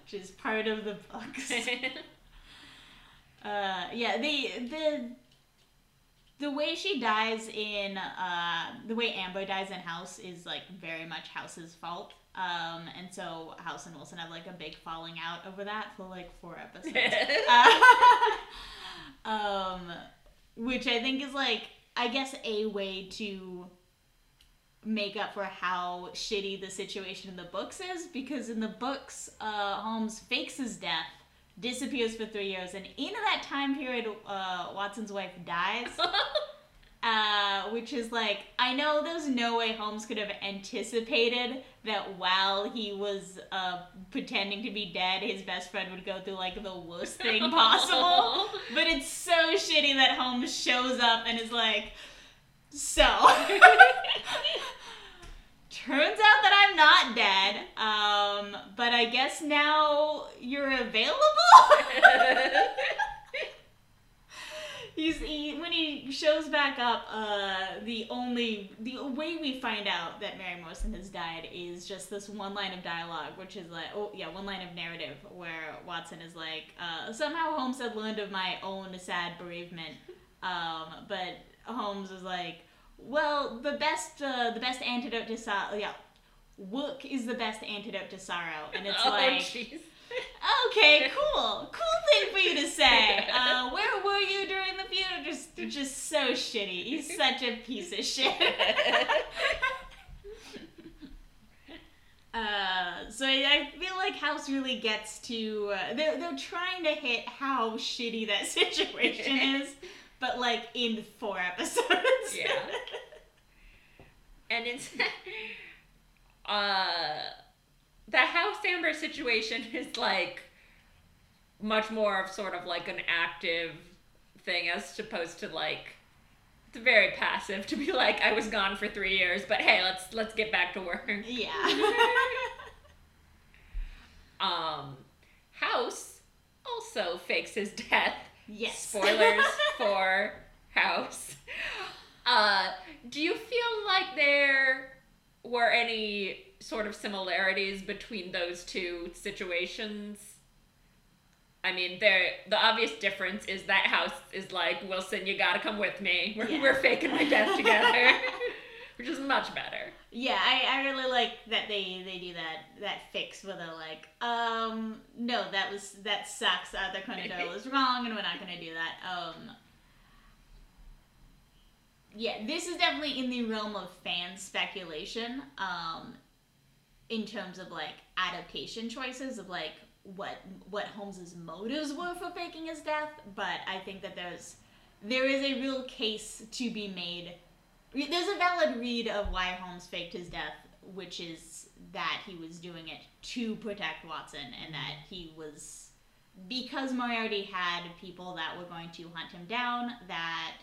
which is part of the books uh, yeah the the the way she dies in uh, the way Amber dies in House is like very much House's fault. Um, and so House and Wilson have like a big falling out over that for like four episodes. Uh, um, which I think is like I guess a way to make up for how shitty the situation in the books is because in the books uh, Holmes fakes his death disappears for three years and in that time period uh, Watson's wife dies uh, which is like I know there's no way Holmes could have anticipated that while he was uh, pretending to be dead, his best friend would go through like the worst thing possible. But it's so shitty that Holmes shows up and is like, so. Turns out that I'm not dead, um, but I guess now you're available. He's he, when he shows back up. Uh, the only the way we find out that Mary Morrison has died is just this one line of dialogue, which is like, oh yeah, one line of narrative where Watson is like, uh, somehow Holmes had learned of my own sad bereavement, um, but Holmes is like, well, the best uh, the best antidote to sorrow, yeah, work is the best antidote to sorrow, and it's oh, like. jeez. Okay, cool. Cool thing for you to say. Uh, where were you during the funeral? Just, just so shitty. He's such a piece of shit. uh, so I I feel like House really gets to. Uh, they're they're trying to hit how shitty that situation is, but like in four episodes. Yeah. and it's uh the house amber situation is like much more of sort of like an active thing as opposed to like it's very passive to be like I was gone for three years, but hey, let's let's get back to work. yeah. Um, House also fakes his death. Yes. Spoilers for House. Uh, do you feel like there were any sort of similarities between those two situations? I mean, there the obvious difference is that House is like Wilson, you gotta come with me. We're, Yeah. we're faking my death together, which is much better. Yeah, I, I really like that they they do that that fix where they're like, um, no, that was that sucks. Arthur Conan Doyle is wrong, and we're not gonna do that. Um, yeah, this is definitely in the realm of fan speculation. Um, in terms of like adaptation choices of like what what Holmes's motives were for faking his death, but I think that there's there is a real case to be made. There's a valid read of why Holmes faked his death, which is that he was doing it to protect Watson, and that he was because Moriarty had people that were going to hunt him down. That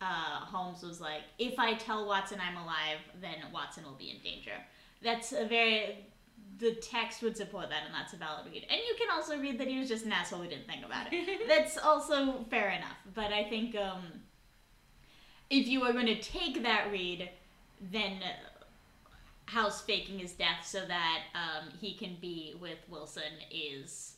uh, Holmes was like, if I tell Watson I'm alive, then Watson will be in danger. That's a very the text would support that, and that's a valid read. And you can also read that he was just an asshole who didn't think about it. that's also fair enough. But I think um, if you are going to take that read, then House faking his death so that um, he can be with Wilson is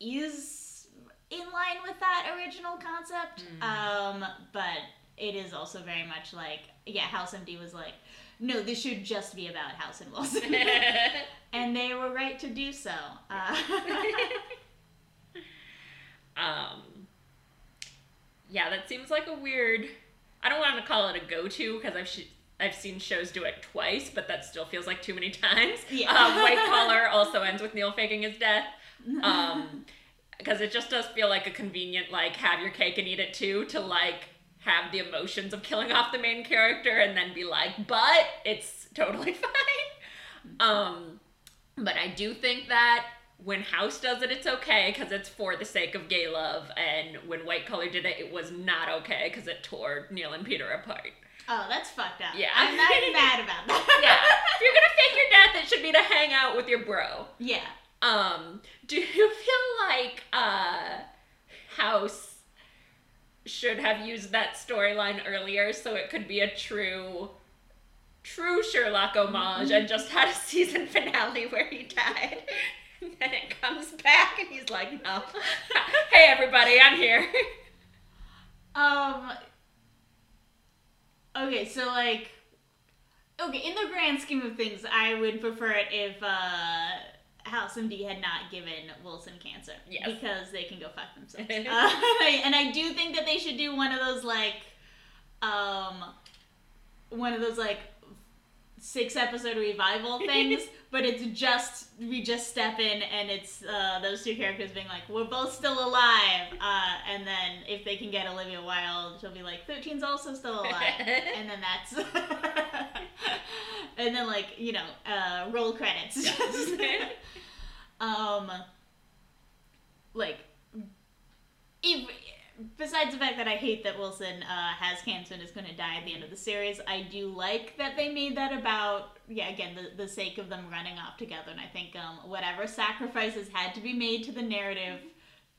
is in line with that original concept. Mm. Um, but it is also very much like yeah, House MD was like no, this should just be about House and Wilson. and they were right to do so. Uh, um, yeah, that seems like a weird. I don't want to call it a go-to because I've sh- I've seen shows do it twice, but that still feels like too many times. Yeah. Um, White Collar also ends with Neal faking his death. Um, because it just does feel like a convenient like have your cake and eat it too to like have the emotions of killing off the main character and then be like, but it's totally fine. Um, but I do think that when House does it, it's okay because it's for the sake of gay love, and when White Collar did it, it was not okay because it tore Neal and Peter apart. Oh, that's fucked up. Yeah. I'm not mad about that. yeah. If you're gonna fake your death, it should be to hang out with your bro. Yeah. Um, do you feel like uh House should have used that storyline earlier so it could be a true true Sherlock homage and just had a season finale where he died. And then it comes back and he's like, no. hey everybody, I'm here. Um Okay, so like okay, in the grand scheme of things, I would prefer it if uh House MD had not given Wilson cancer. Yes. Because they can go fuck themselves. uh, and I do think that they should do one of those like, um, one of those like six episode revival things, but it's just we just step in and it's uh, those two characters being like, we're both still alive, uh, and then if they can get Olivia Wilde, she'll be like, 13's also still alive, and then that's, and then like you know, uh, roll credits. Um, like, if besides the fact that I hate that Wilson uh, has cancer and is going to die at the end of the series, I do like that they made that about, yeah, again, the, the sake of them running off together. And I think um, whatever sacrifices had to be made to the narrative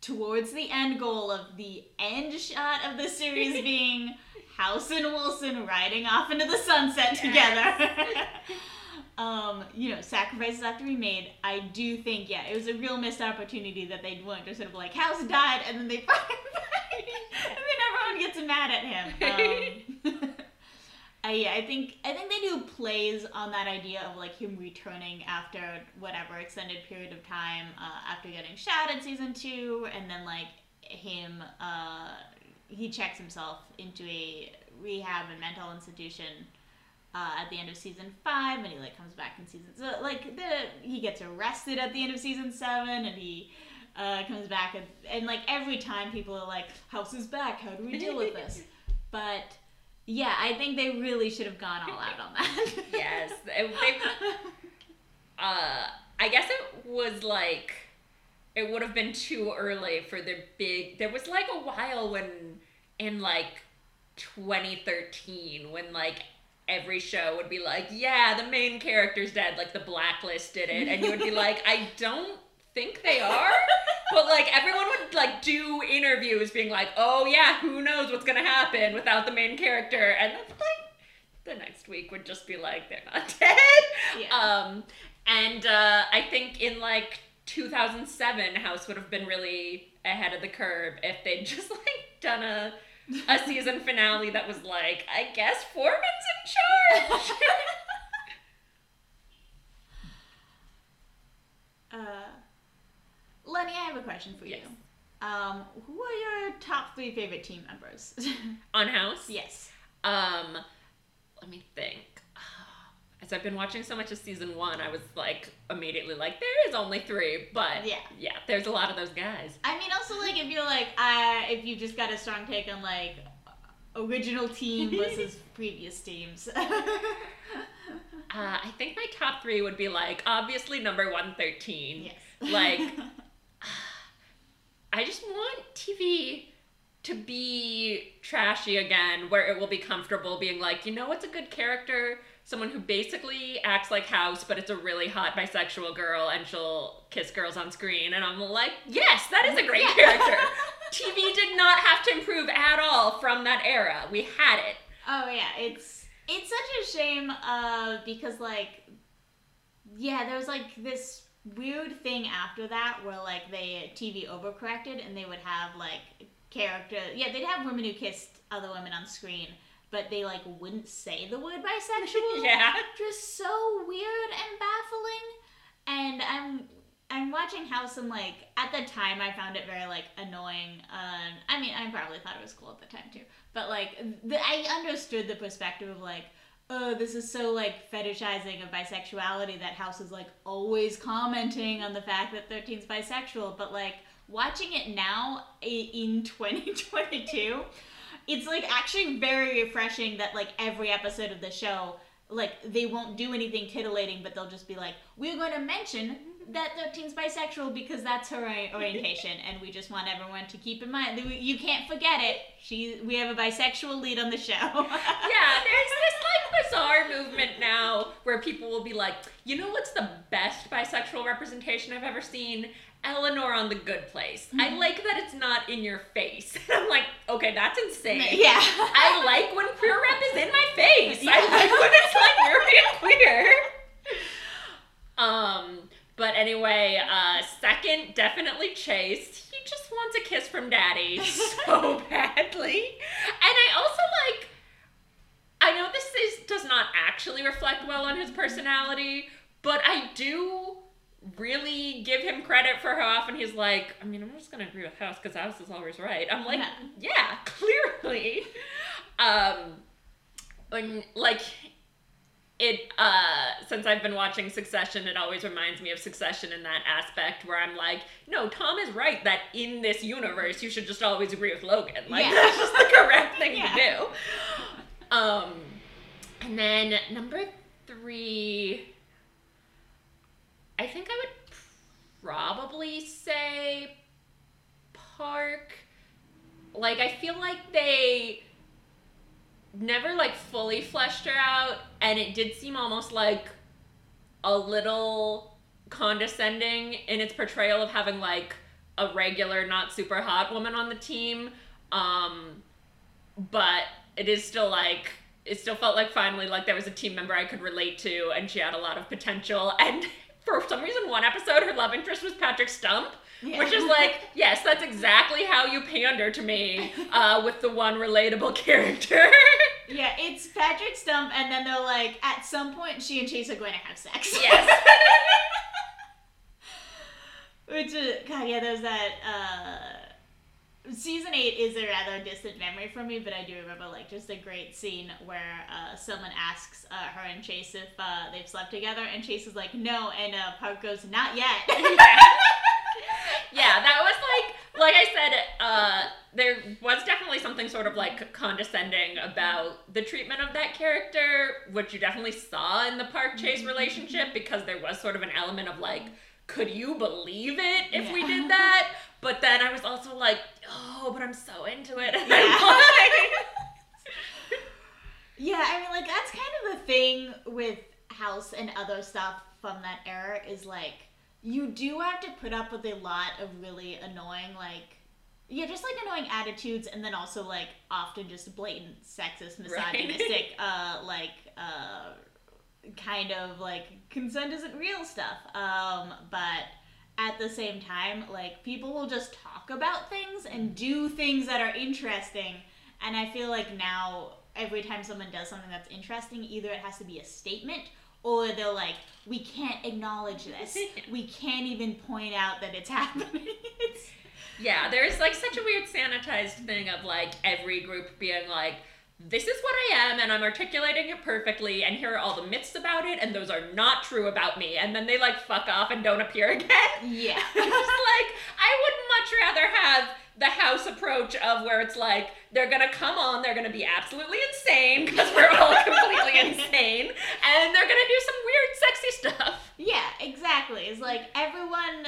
towards the end goal of the end shot of the series being House and Wilson riding off into the sunset together. um, you know, sacrifices have to be made. I do think, yeah, it was a real missed opportunity that they weren't just sort of like, House died, and then they and then everyone gets mad at him. Um, I, yeah, I think I think they do plays on that idea of like him returning after whatever extended period of time uh, after getting shot in season two, and then like him uh, he checks himself into a rehab and mental institution uh, at the end of season five, and he like comes back in season so like the he gets arrested at the end of season seven, and he uh, comes back and, and like every time people are like, "House is back. How do we deal with this?" but yeah, I think they really should have gone all out on that. yes, they, they, uh, I guess it was like it would have been too early for the big. There was like a while when in like 2013 when like every show would be like, yeah, the main character's dead, like the blacklist did it, and you would be like, I don't think they are. but like everyone would like do interviews being like, "Oh yeah, who knows what's going to happen without the main character." And then like the next week would just be like, "They're not dead." Yeah. Um and uh I think in like 2007 House would have been really ahead of the curve if they'd just like done a a season finale that was like, I guess Foreman's in charge. uh, Lenny, I have a question for yes. you. Um, who are your top three favorite team members? On House? Yes. Um, let me think. As I've been watching so much of season one, I was like immediately like, there is only three, but Yeah. yeah, there's a lot of those guys. I mean, also like if you're like, I if you just got a strong take on like original team versus previous teams. Uh, I think my top three would be like obviously number one thirteen. yes. Like, I just want TV to be trashy again, where it will be comfortable being like, you know what's a good character? Someone who basically acts like House, but it's a really hot bisexual girl and she'll kiss girls on screen. And I'm like, yes, that is a great character. TV did not have to improve at all from that era. We had it. Oh yeah, it's it's such a shame uh because like yeah, there was like this weird thing after that where like they TV overcorrected and they would have like character yeah, they'd have women who kissed other women on screen, but they like wouldn't say the word bisexual. yeah. Just so weird and baffling. And I'm I'm watching House and like at the time I found it very like annoying. Uh, I mean I probably thought it was cool at the time too, but like the, I understood the perspective of like oh this is so like fetishizing of bisexuality that House is like always commenting on the fact that 13's bisexual, but like watching it now in 2022 it's like actually very refreshing that like every episode of the show like they won't do anything titillating but they'll just be like we're going to mention that 13's bisexual because that's her orientation and we just want everyone to keep in mind that we- you can't forget it she we have a bisexual lead on the show Yeah, there's this like bizarre movement now where people will be like, you know what's the best bisexual representation I've ever seen? Eleanor on The Good Place. I Mhm. like that it's not in your face. And I'm like, okay, that's insane. yeah I like when queer rep is in my face. Yeah. I like when it's like we're being queer. Um, but anyway, uh, second, definitely Chase. He just wants a kiss from daddy so badly. And I also like I know this is, does not actually reflect well on his personality, but I do really give him credit for how often he's like, I mean, I'm just gonna agree with House because House is always right. I'm like, Yeah. yeah, clearly. Um, when like it uh since I've been watching Succession, it always reminds me of Succession in that aspect where I'm like, no, Tom is right that in this universe you should just always agree with Logan. Like Yeah. that's just the correct thing Yeah. to do. Um and then number three I think I would probably say Park. Like I feel like they never like fully fleshed her out and it did seem almost like a little condescending in its portrayal of having like a regular not super hot woman on the team um but it is still like it still felt like finally like there was a team member I could relate to and she had a lot of potential and for some reason one episode her love interest was Patrick Stump Yeah. which is like yes that's exactly how you pander to me uh, with the one relatable character. Yeah it's patrick stump and then they're like at some point she and chase are going to have sex. Yes. Which is, God, yeah, there's that, uh, season 8 is a rather distant memory for me, but I do remember, like, just a great scene where, uh, someone asks, uh, her and Chase if, uh, they've slept together, and Chase is like, no, and, uh, Park goes, not yet. yeah, that was like, like I said, uh, there was definitely something sort of like condescending about the treatment of that character, which you definitely saw in the Park Chase relationship because there was sort of an element of like, could you believe it if we did that? But then I was also like, oh, but I'm so into it. And Yeah. I Yeah, I mean, like that's kind of the thing with House and other stuff from that era is like you do have to put up with a lot of really annoying, like yeah, just like annoying attitudes, and then also like often just blatant sexist, Right. misogynistic, uh, like uh, kind of like consent isn't real stuff. Um, but at the same time, like people will just talk about things and do things that are interesting. And I feel like now every time someone does something that's interesting, either it has to be a statement or they're like, we can't acknowledge this. we can't even point out that it's happening. It's, Yeah, there's like such a weird sanitized thing of like every group being like, this is what I am, and I'm articulating it perfectly, and here are all the myths about it, and those are not true about me. And then they like fuck off and don't appear again. yeah. Just like, I would much rather have the house approach of where it's like, they're gonna come on, they're gonna be absolutely insane, because we're all completely insane, and they're gonna do some weird, sexy stuff. Yeah, exactly. It's like everyone,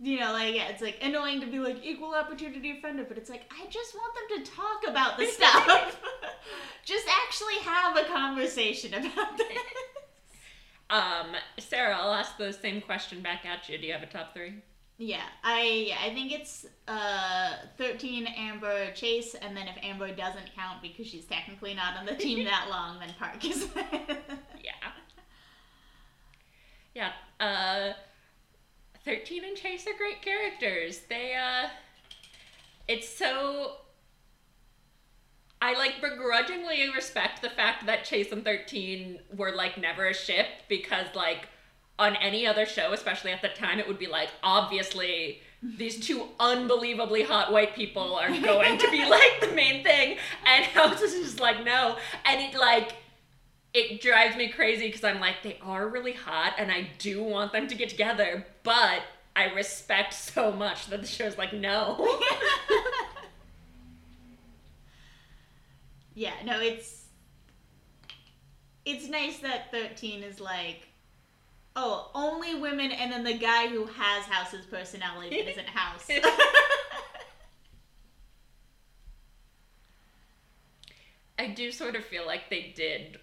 you know, like yeah, it's like annoying to be like equal opportunity offender, but it's like I just want them to talk about the stuff. just actually have a conversation about this. Um, Sarah, I'll ask the same question back at you. Do you have a top three? Yeah, I I think it's uh thirteen Amber Chase, and then if Amber doesn't count because she's technically not on the team that long, then Park is. Yeah. Yeah. Uh, 13 and Chase are great characters. They, uh, it's so. I like begrudgingly respect the fact that Chase and 13 were like never a ship because, like, on any other show, especially at the time, it would be like, obviously, these two unbelievably hot white people are going to be like the main thing. And House is just like, no. And it, like, it drives me crazy because I'm like, they are really hot and I do want them to get together, but I respect so much that the show's like, no. yeah, no, it's it's nice that thirteen is like, oh, only women, and then the guy who has House's personality that isn't House. I do sort of feel like they did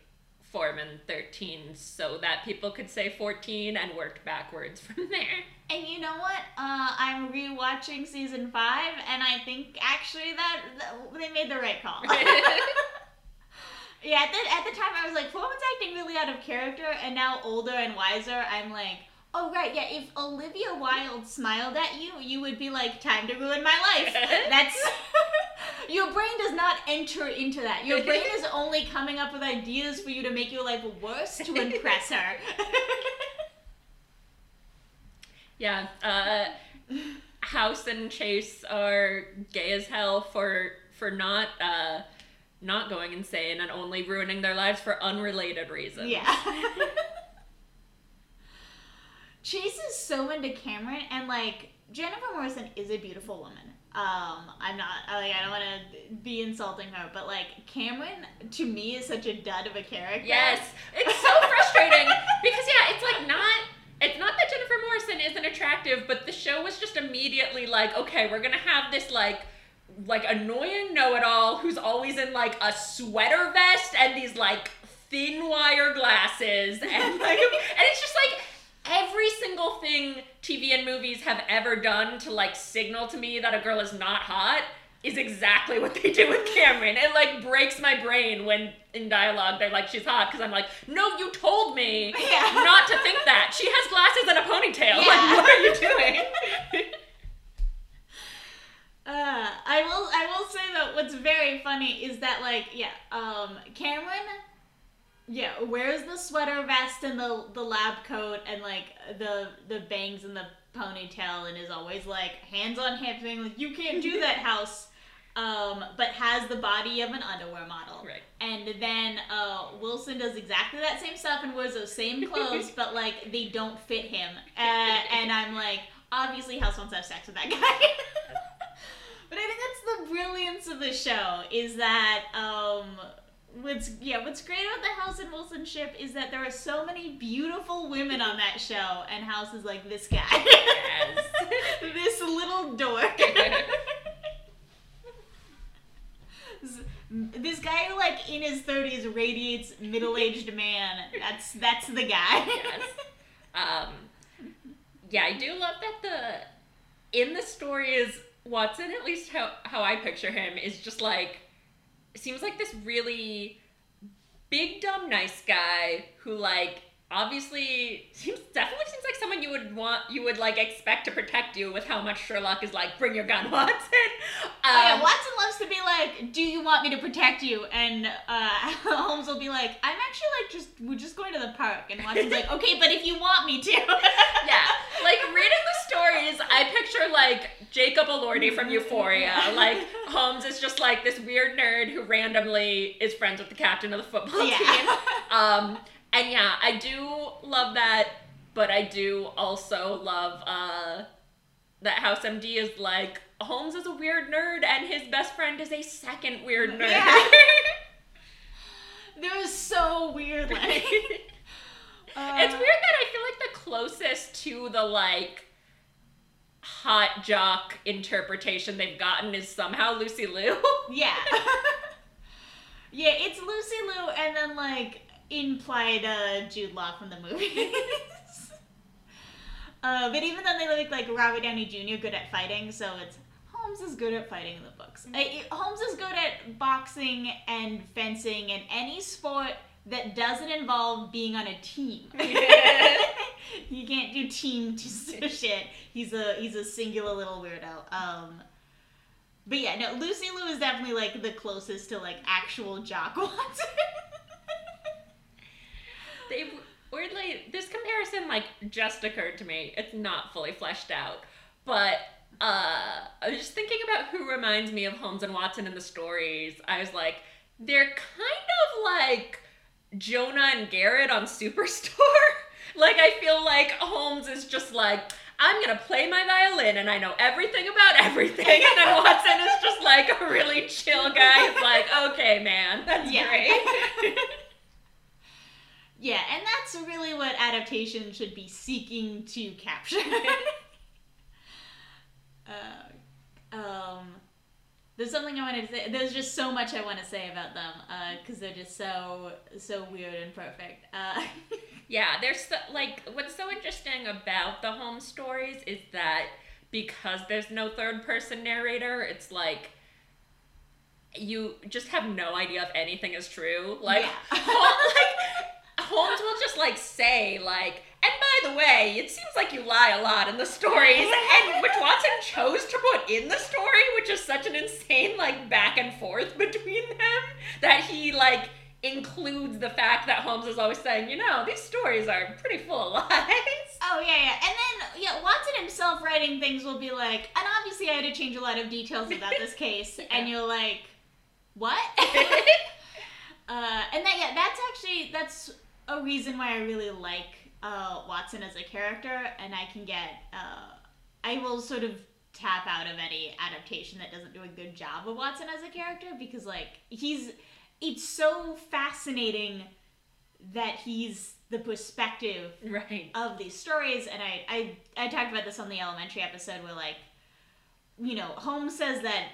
Foreman 13 so that people could say 14 and worked backwards from there. And you know what? Uh, I'm rewatching season five, and I think actually that, that they made the right call. yeah, at the, at the time I was like, Foreman's acting really out of character, and now older and wiser, I'm like, oh right, yeah. If Olivia Wilde smiled at you, you would be like, time to ruin my life. That's your brain does not enter into that. Your brain is only coming up with ideas for you to make your life worse to impress her. Yeah, uh, House and Chase are gay as hell for for not uh, not going insane and only ruining their lives for unrelated reasons. Yeah. Chase is so into Cameron, and like Jennifer Morrison is a beautiful woman. Um, I'm not like I don't want to be insulting her, but like Cameron to me is such a dud of a character. Yes, it's so frustrating because yeah, it's like not. It's not that Jennifer Morrison isn't attractive, but the show was just immediately like, okay, we're gonna have this like like annoying know-it-all who's always in like a sweater vest and these like thin wire glasses and like and it's just like every single thing TV and movies have ever done to like signal to me that a girl is not hot is exactly what they do with Cameron. It like breaks my brain when in dialogue they're like she's hot because I'm like, no, you told me Yeah. not to think that. She has glasses and a ponytail. Yeah. Like, what are you doing? Uh, I will. I will say that what's very funny is that like yeah, um, Cameron, yeah, wears the sweater vest and the the lab coat and like the the bangs and the ponytail and is always like hands on hip thing like you can't do that house. Um, but has the body of an underwear model. Right. And then uh, Wilson does exactly that same stuff and wears those same clothes, but like they don't fit him. Uh, and I'm like, obviously, House wants to have sex with that guy. but I think that's the brilliance of the show is that um, what's yeah what's great about the House and Wilson ship is that there are so many beautiful women on that show, and House is like this guy, Yes. this little dork. this guy who like in his 30s radiates middle-aged man that's that's the guy yes. Um, yeah, I do love that the in the story is Watson. At least how how I picture him is just like seems like this really big dumb nice guy who like obviously seems definitely seems like someone you would want you would like expect to protect you with how much Sherlock is like, bring your gun, Watson. Um, oh, yeah, Watson loves to be like, "Do you want me to protect you?" And uh, Holmes will be like, "I'm actually like just we're just going to the park." And Watson's like, "Okay, but if you want me to." yeah, like reading the stories, I picture like Jacob Elordi from Euphoria. Like Holmes is just like this weird nerd who randomly is friends with the captain of the football Yeah. team. Um, and yeah, I do love that, but I do also love uh, that House MD is like Holmes is a weird nerd, and his best friend is a second weird nerd. Yeah. They're so weird. Like, uh, it's weird that I feel like the closest to the like hot jock interpretation they've gotten is somehow Lucy Liu. Yeah. yeah, it's Lucy Liu and then like implied uh, Jude Law from the movies. uh, but even then, they look like Robert Downey Jr. good at fighting, so it's Holmes is good at fighting in the books. Uh, Holmes is good at boxing and fencing and any sport that doesn't involve being on a team. you can't do team shit. He's a he's a singular little weirdo. Um, but yeah, no, Lucy Liu is definitely like the closest to like actual Jock Watson. They weirdly this comparison like just occurred to me. It's not fully fleshed out, but uh, I was just thinking about who reminds me of Holmes and Watson in the stories. I was like, they're kind of like Jonah and Garrett on Superstore. like I feel like Holmes is just like. I'm gonna play my violin and I know everything about everything. And then Watson is just like a really chill guy. It's like, okay, man, that's Yeah. great. Yeah, and that's really what adaptation should be seeking to capture. uh, um, there's something I wanted to say. There's just so much I want to say about them because they're just so so weird and perfect. Uh, Yeah, there's so, like what's so interesting about the Holmes stories is that because there's no third person narrator, it's like you just have no idea if anything is true. Like, Yeah. Hol- like Holmes will just like say like, and by the way, it seems like you lie a lot in the stories, and which Watson chose to put in the story, which is such an insane like back and forth between them that he like includes the fact that Holmes is always saying, you know, these stories are pretty full of lies. Oh yeah, yeah, and then yeah, Watson himself writing things will be like, and obviously I had to change a lot of details about this case, and you're like, what? uh, and that yeah, that's actually that's a reason why I really like uh, Watson as a character, and I can get uh, I will sort of tap out of any adaptation that doesn't do a good job of Watson as a character because like he's it's so fascinating that he's the perspective right. of these stories and I, I i talked about this on the elementary episode where like you know holmes says that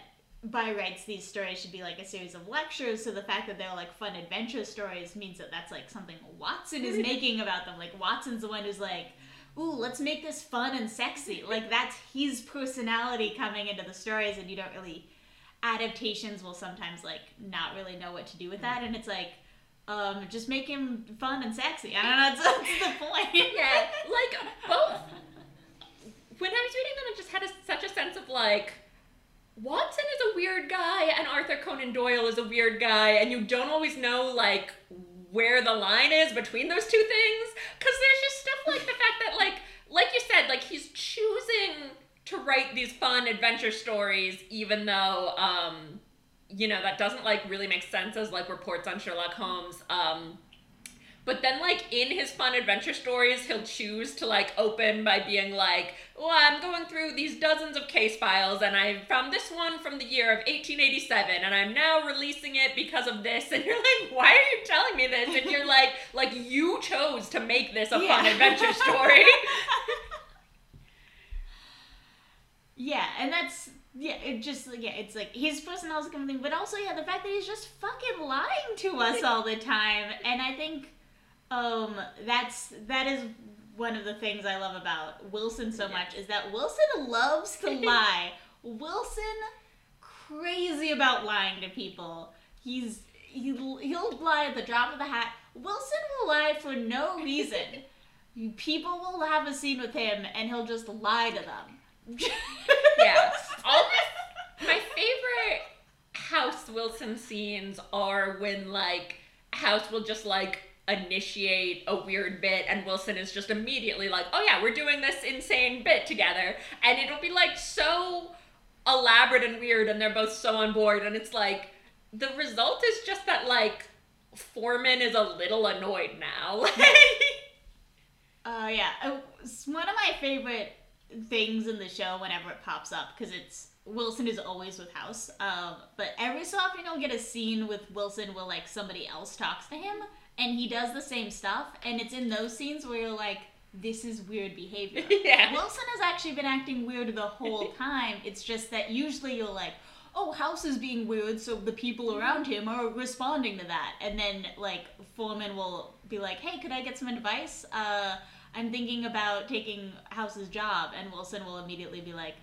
by rights these stories should be like a series of lectures so the fact that they're like fun adventure stories means that that's like something watson is making about them like watson's the one who's like ooh let's make this fun and sexy like that's his personality coming into the stories and you don't really adaptations will sometimes like not really know what to do with that and it's like um, just make him fun and sexy. I don't know. That's, that's the point. Yeah, like both. When I was reading them, I just had a, such a sense of like, Watson is a weird guy, and Arthur Conan Doyle is a weird guy, and you don't always know like where the line is between those two things. Because there's just stuff like the fact that like, like you said, like he's choosing to write these fun adventure stories, even though um, you know that doesn't like really make sense as like reports on Sherlock Holmes. Um, but then, like, in his fun adventure stories, he'll choose to, like, open by being like, well, I'm going through these dozens of case files, and I found this one from the year of 1887, and I'm now releasing it because of this. And you're like, why are you telling me this? And you're like, like, you chose to make this a fun adventure story. yeah, and that's yeah. It just yeah, it's like his personality of thing, but also yeah, the fact that he's just fucking lying to us all the time, and I think um that's that is one of the things I love about Wilson so much is that Wilson loves to lie. Wilson crazy about lying to people. He's he, he'll lie at the drop of the hat. Wilson will lie for no reason. people will have a scene with him and he'll just lie to them. yeah. All my favorite House Wilson scenes are when like House will just like initiate a weird bit and Wilson is just immediately like, "Oh yeah, we're doing this insane bit together." And it'll be like so elaborate and weird and they're both so on board and it's like the result is just that like Foreman is a little annoyed now. uh yeah, it's one of my favorite things in the show whenever it pops up because it's Wilson is always with House. Um, but every so often you'll get a scene with Wilson where like somebody else talks to him and he does the same stuff and it's in those scenes where you're like this is weird behavior. yeah. Wilson has actually been acting weird the whole time. It's just that usually you're like, oh, House is being weird, so the people around him are responding to that. And then, like, Foreman will be like, hey, could I get some advice? Uh, I'm thinking about taking House's job. And Wilson will immediately be like,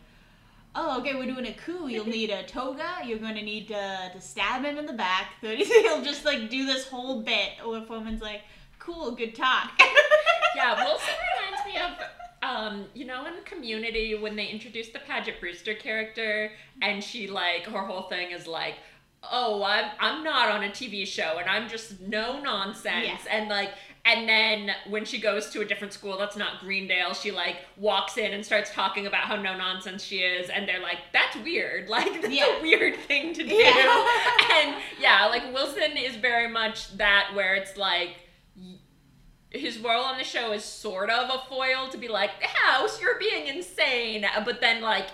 oh, okay, we're doing a coup. You'll need a toga. You're going to need to, to stab him in the back. He'll just, like, do this whole bit where Foreman's like, cool, good talk. yeah, Wilson reminds me of um, you know, in Community when they introduced the Paget Brewster character, and she like her whole thing is like, oh, I'm I'm not on a TV show, and I'm just no nonsense, Yeah. and like. And then when she goes to a different school that's not Greendale, she like walks in and starts talking about how no nonsense she is, and they're like, "That's weird. Like that's Yeah. a weird thing to do." Yeah. and yeah, like Wilson is very much that where it's like his role on the show is sort of a foil to be like, House, you're being insane. But then, like,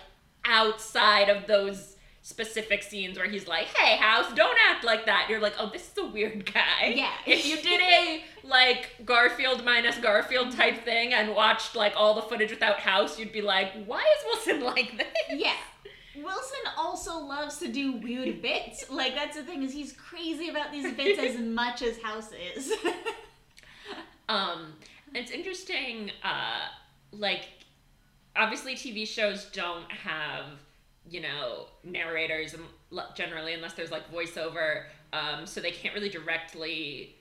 outside of those specific scenes where he's like, hey, House, don't act like that, you're like, oh, this is a weird guy. Yeah. If you did a, like, Garfield minus Garfield type thing and watched, like, all the footage without House, you'd be like, why is Wilson like this? Yeah. Wilson also loves to do weird bits. Like that's the thing is he's crazy about these bits as much as House is. Um, it's interesting, uh, like, obviously TV shows don't have, you know, narrators and generally unless there's like voiceover, um, so they can't really directly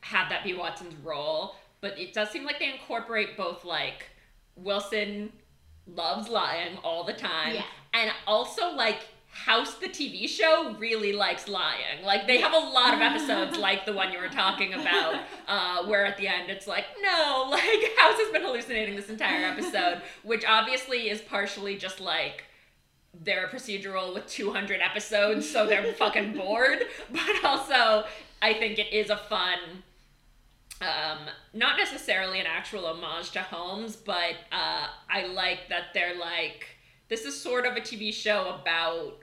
have that be Watson's role. But it does seem like they incorporate both like Wilson loves lying all the time, Yeah. and also like House the TV show really likes lying. Like they have a lot of episodes like the one you were talking about, uh, where at the end it's like, no, like House has been hallucinating this entire episode, which obviously is partially just like they're a procedural with 200 episodes, so they're fucking bored. But also, I think it is a fun, um, not necessarily an actual homage to Holmes, but uh, I like that they're like, this is sort of a TV show about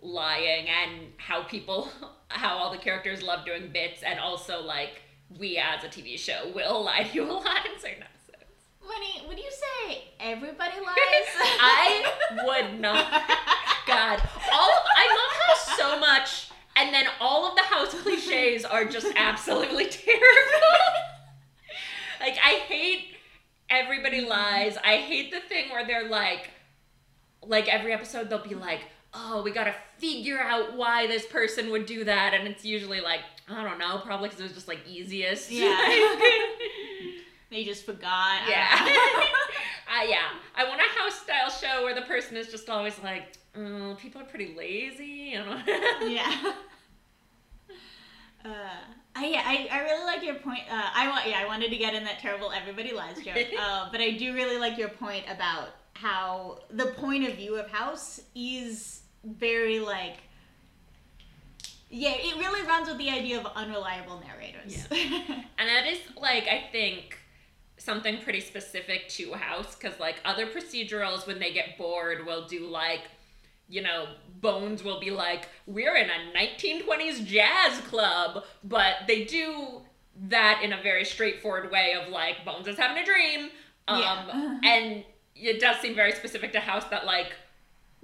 lying and how people, how all the characters love doing bits, and also like we as a TV show will lie to you a lot in certain episodes. Winnie, would you say everybody lies? I would not. God, all I love House so much, and then all of the House cliches are just absolutely terrible. like I hate everybody mm-hmm. lies. I hate the thing where they're like, like every episode they'll be like, oh, we gotta figure out why this person would do that, and it's usually like, I don't know, probably because it was just like easiest. Yeah. they just forgot. Yeah. uh, yeah. I want a house style show where the person is just always like, mm, people are pretty lazy. Yeah. Uh, I, yeah, I, I really like your point. Uh, I want yeah, I wanted to get in that terrible everybody lies joke, uh, but I do really like your point about how the point of view of House is very like. Yeah, it really runs with the idea of unreliable narrators. Yeah. And that is like I think something pretty specific to House because like other procedurals when they get bored will do like you know Bones will be like we're in a 1920s jazz club but they do that in a very straightforward way of like Bones is having a dream um Yeah. and it does seem very specific to House that like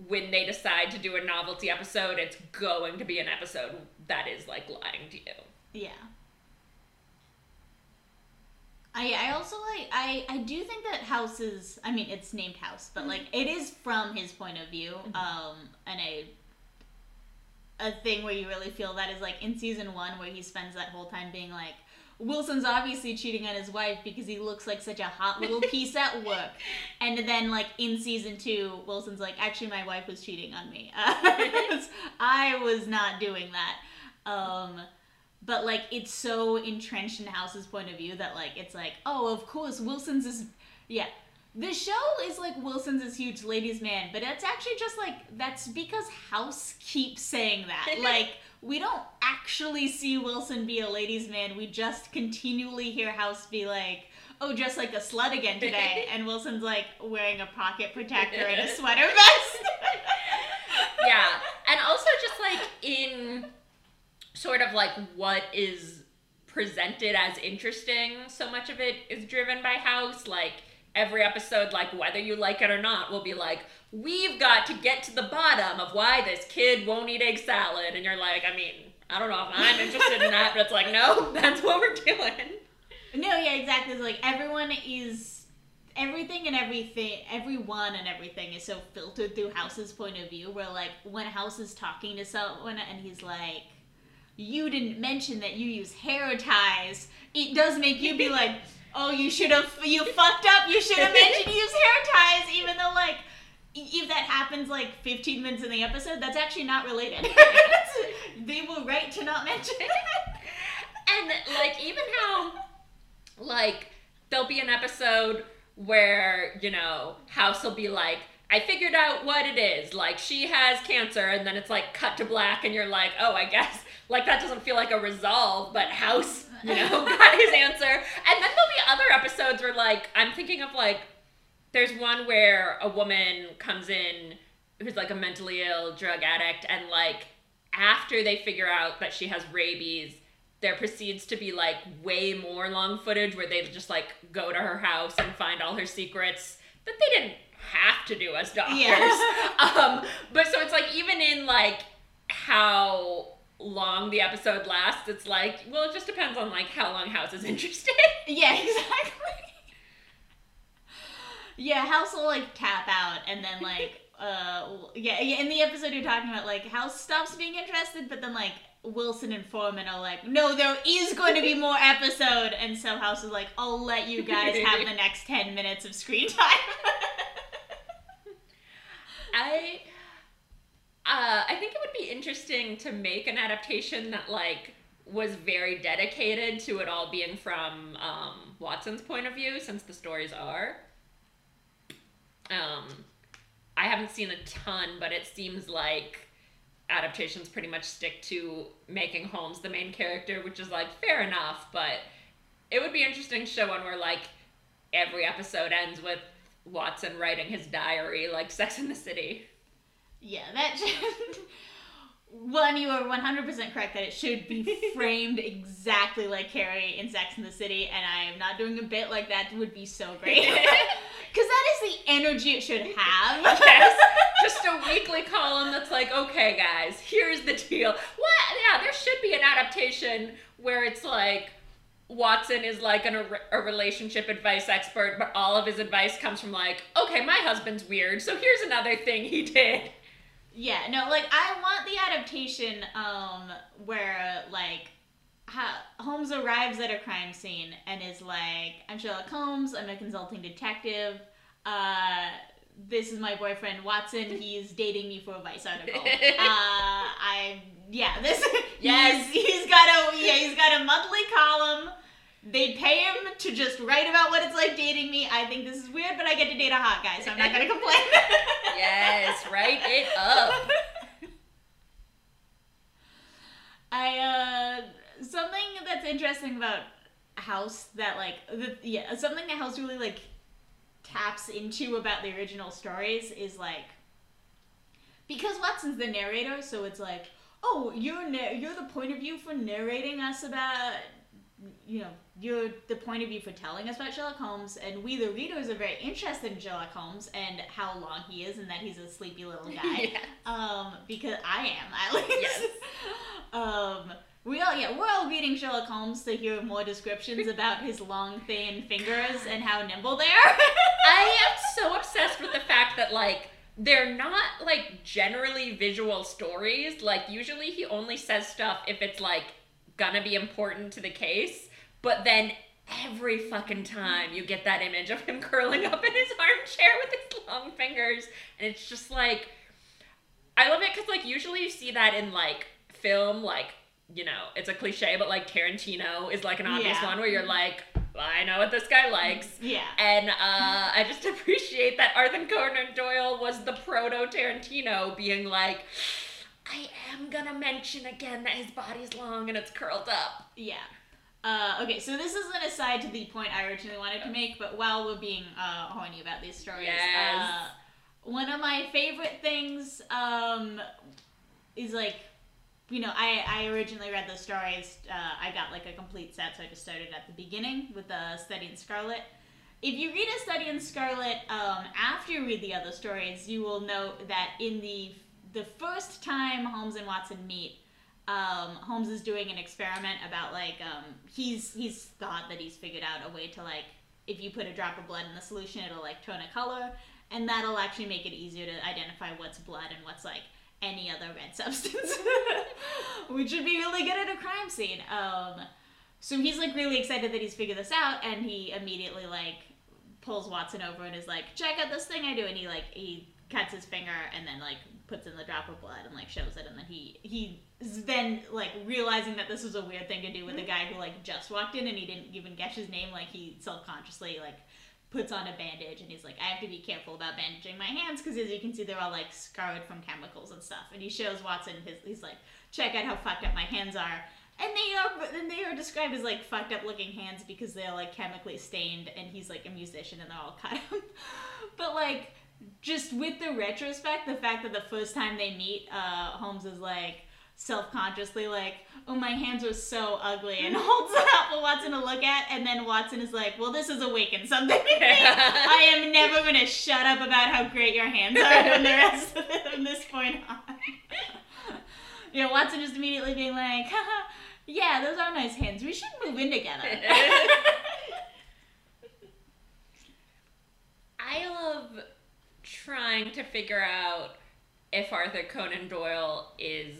when they decide to do a novelty episode it's going to be an episode that is like lying to you Yeah. I I also like I I do think that House is I mean it's named House but like it is from his point of view um and a a thing where you really feel that is like in season one where he spends that whole time being like Wilson's obviously cheating on his wife because he looks like such a hot little piece at work. And then, like, in season two, Wilson's like, actually, my wife was cheating on me. I was not doing that. Um, but, like, it's so entrenched in House's point of view that, like, it's like, oh, of course, Wilson's is. Yeah. The show is like Wilson's is huge ladies' man, but it's actually just like that's because House keeps saying that. like, we don't actually see Wilson be a ladies' man. We just continually hear House be like, "Oh, just like a slut again today," and Wilson's like wearing a pocket protector and a sweater vest. yeah, and also just like in sort of like what is presented as interesting. So much of it is driven by House, like every episode, like whether you like it or not, will be like, we've got to get to the bottom of why this kid won't eat egg salad. And you're like, I mean, I don't know if I'm interested in that, but it's like, no, that's what we're doing. No, yeah, exactly. It's like everyone is everything and everything everyone and everything is so filtered through House's point of view where like when House is talking to someone and he's like you didn't mention that you use hair ties, it does make you be like, oh, you should have, you fucked up. You should have mentioned you use hair ties, even though like if that happens like 15 minutes in the episode, that's actually not related. they were right to not mention it. and like even how like there'll be an episode where, you know, House will be like, I figured out what it is. Like she has cancer and then it's like cut to black and you're like, "Oh, I guess like that doesn't feel like a resolve, but House, you know, got his answer." And then there'll be other episodes where like I'm thinking of like there's one where a woman comes in who's like a mentally ill drug addict and like after they figure out that she has rabies there proceeds to be like way more long footage where they just like go to her house and find all her secrets that they didn't have to do as doctors yeah. um but so it's like even in like how long the episode lasts it's like well it just depends on like how long house is interested. Yeah exactly. Yeah, House will like tap out and then like uh yeah, in the episode you're talking about like House stops being interested, but then like Wilson and Foreman are like, no, there is going to be more episode, and so House is like, I'll let you guys have the next ten minutes of screen time. I uh, I think it would be interesting to make an adaptation that like was very dedicated to it all being from um, Watson's point of view, since the stories are. Um, I haven't seen a ton, but it seems like adaptations pretty much stick to making Holmes the main character, which is like fair enough, but it would be interesting to show one where like every episode ends with Watson writing his diary like Sex in the City. Yeah, that one you are 100% correct that it should be framed exactly like Carrie in Sex in the City and I am not doing a bit like that would be so great. Because that is the energy it should have. yes. Just a weekly column that's like, okay, guys, here's the deal. What? Yeah, there should be an adaptation where it's like, Watson is like an, a relationship advice expert, but all of his advice comes from like, okay, my husband's weird, so here's another thing he did. Yeah, no, like I want the adaptation um where like Holmes arrives at a crime scene and is like, I'm Sherlock Holmes, I'm a consulting detective. Uh, this is my boyfriend Watson. He's dating me for a Vice article. Uh, I yeah, this yes, he's, he's got a yeah, he's got a monthly column. They pay him to just write about what it's like dating me. I think this is weird, but I get to date a hot guy, so I'm not gonna complain. yes, write it up. I uh something that's interesting about House that like the, yeah something that House really like taps into about the original stories is like because Watson's the narrator, so it's like oh you're na- you're the point of view for narrating us about you know you're the point of view for telling us about Sherlock Holmes, and we the readers are very interested in Sherlock Holmes and how long he is and that he's a sleepy little guy. yes. Um, because I am at least. Yes. um we all yeah, we're all reading Sherlock Holmes to hear more descriptions about his long, thin fingers and how nimble they are. I am so obsessed with the fact that like they're not like generally visual stories. Like usually he only says stuff if it's like gonna be important to the case. But then every fucking time you get that image of him curling up in his armchair with his long fingers, and it's just like, I love it because like usually you see that in like film, like you know, it's a cliche, but like Tarantino is like an obvious Yeah. one where you're like, I know what this guy likes. Yeah. And uh, I just appreciate that Arthur Conan Doyle was the proto Tarantino, being like, I am gonna mention again that his body's long and it's curled up. Yeah. Uh, okay, so this is an aside to the point I originally wanted to make, but while we're being uh, horny about these stories, Yes. uh, one of my favorite things um, is like, you know, I, I originally read the stories. Uh, I got like a complete set, so I just started at the beginning with the Study in Scarlet. If you read a Study in Scarlet um, after you read the other stories, you will note that in the the first time Holmes and Watson meet, um, Holmes is doing an experiment about like um, he's he's thought that he's figured out a way to like if you put a drop of blood in the solution, it'll like turn a color, and that'll actually make it easier to identify what's blood and what's like any other red substance, which would be really good at a crime scene. Um, so he's like really excited that he's figured this out, and he immediately like pulls Watson over and is like, "Check out this thing I do," and he like he cuts his finger and then like puts in the drop of blood and like shows it, and then he he is then like realizing that this was a weird thing to do with a mm-hmm. guy who like just walked in and he didn't even catch his name, like he self consciously like puts on a bandage and he's like, I have to be careful about bandaging my hands because as you can see, they're all like scarred from chemicals and stuff. And he shows Watson his, he's like, check out how fucked up my hands are. And they are, and they are described as like fucked up looking hands because they're like chemically stained. And he's like a musician and they're all cut up. but like, just with the retrospect, the fact that the first time they meet, uh, Holmes is like self-consciously like, "Oh, my hands are so ugly," and holds it up for Watson to look at, and then Watson is like, "Well, this has awakened something in me. I am never gonna shut up about how great your hands are from the rest of from this point on." yeah, Watson just immediately being like, "Yeah, those are nice hands. We should move in together." I love trying to figure out if Arthur Conan Doyle is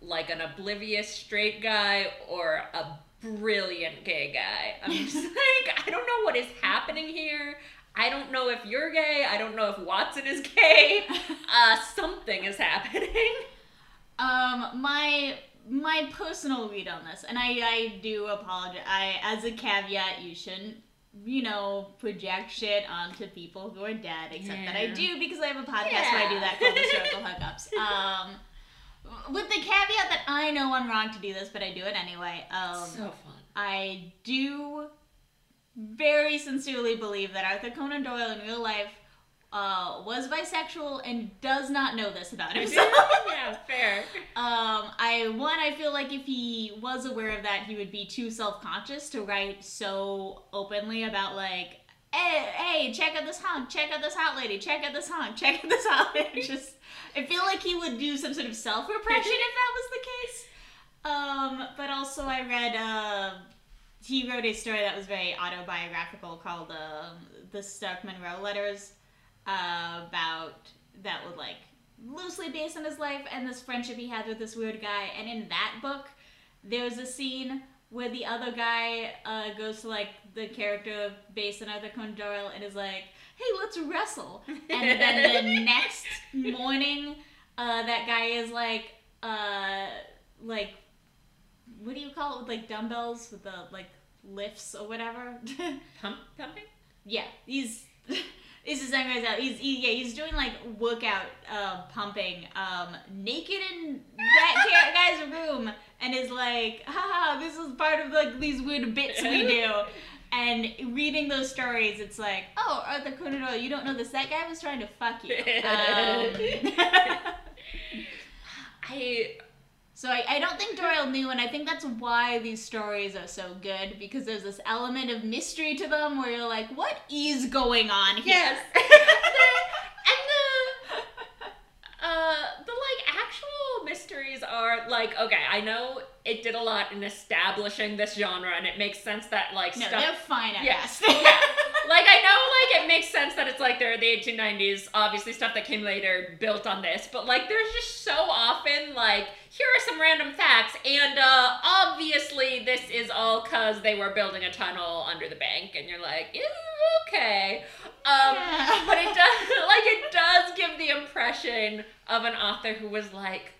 like an oblivious straight guy or a brilliant gay guy. I'm just like, I don't know what is happening here. I don't know if you're gay. I don't know if Watson is gay. Uh, something is happening. Um, my my personal read on this, and I I do apologize. I as a caveat, you shouldn't you know project shit onto people who are dead, except that I do because I have a podcast where I do that called Historical Hookups. Um, with the caveat that I know I'm wrong to do this, but I do it anyway. Um, so fun. I do very sincerely believe that Arthur Conan Doyle in real life uh, was bisexual and does not know this about himself. yeah, fair. Um, I one, I feel like if he was aware of that, he would be too self conscious to write so openly about like, hey, hey, check out this hunk, check out this hot lady, check out this hunk, check out this hot lady. Just, I feel like he would do some sort of self repression if that was the case. Um, but also I read, uh, he wrote a story that was very autobiographical called um, the Stark Munro Letters uh, about that would like loosely based on his life and this friendship he had with this weird guy. And in that book, there's a scene where the other guy uh, goes to like the character based on Arthur Conan Doyle and is like, "Hey, let's wrestle." And then the next morning, uh, that guy is like, uh, like, what do you call it with like dumbbells with the like lifts or whatever? Pump, pumping? yeah, he's. This is that guys out. He's he, yeah, he's doing like workout uh, pumping, um, naked in that guy's room, and is like, haha, this is part of like these weird bits we do. And reading those stories, it's like, oh, Arthur Conan Doyle, you don't know this. That guy was trying to fuck you. Um, I so I, I don't think Doyle knew, and I think that's why these stories are so good because there's this element of mystery to them where you're like, what is going on here? Yes. and the uh the like are like okay, I know it did a lot in establishing this genre and it makes sense that like No, stuff they're fine at Yeah. like I know like it makes sense that it's like they're the 1890s, obviously stuff that came later built on this, but like there's just so often like here are some random facts and uh obviously this is all cuz they were building a tunnel under the bank and you're like, okay. Um Yeah. but it does like it does give the impression of an author who was like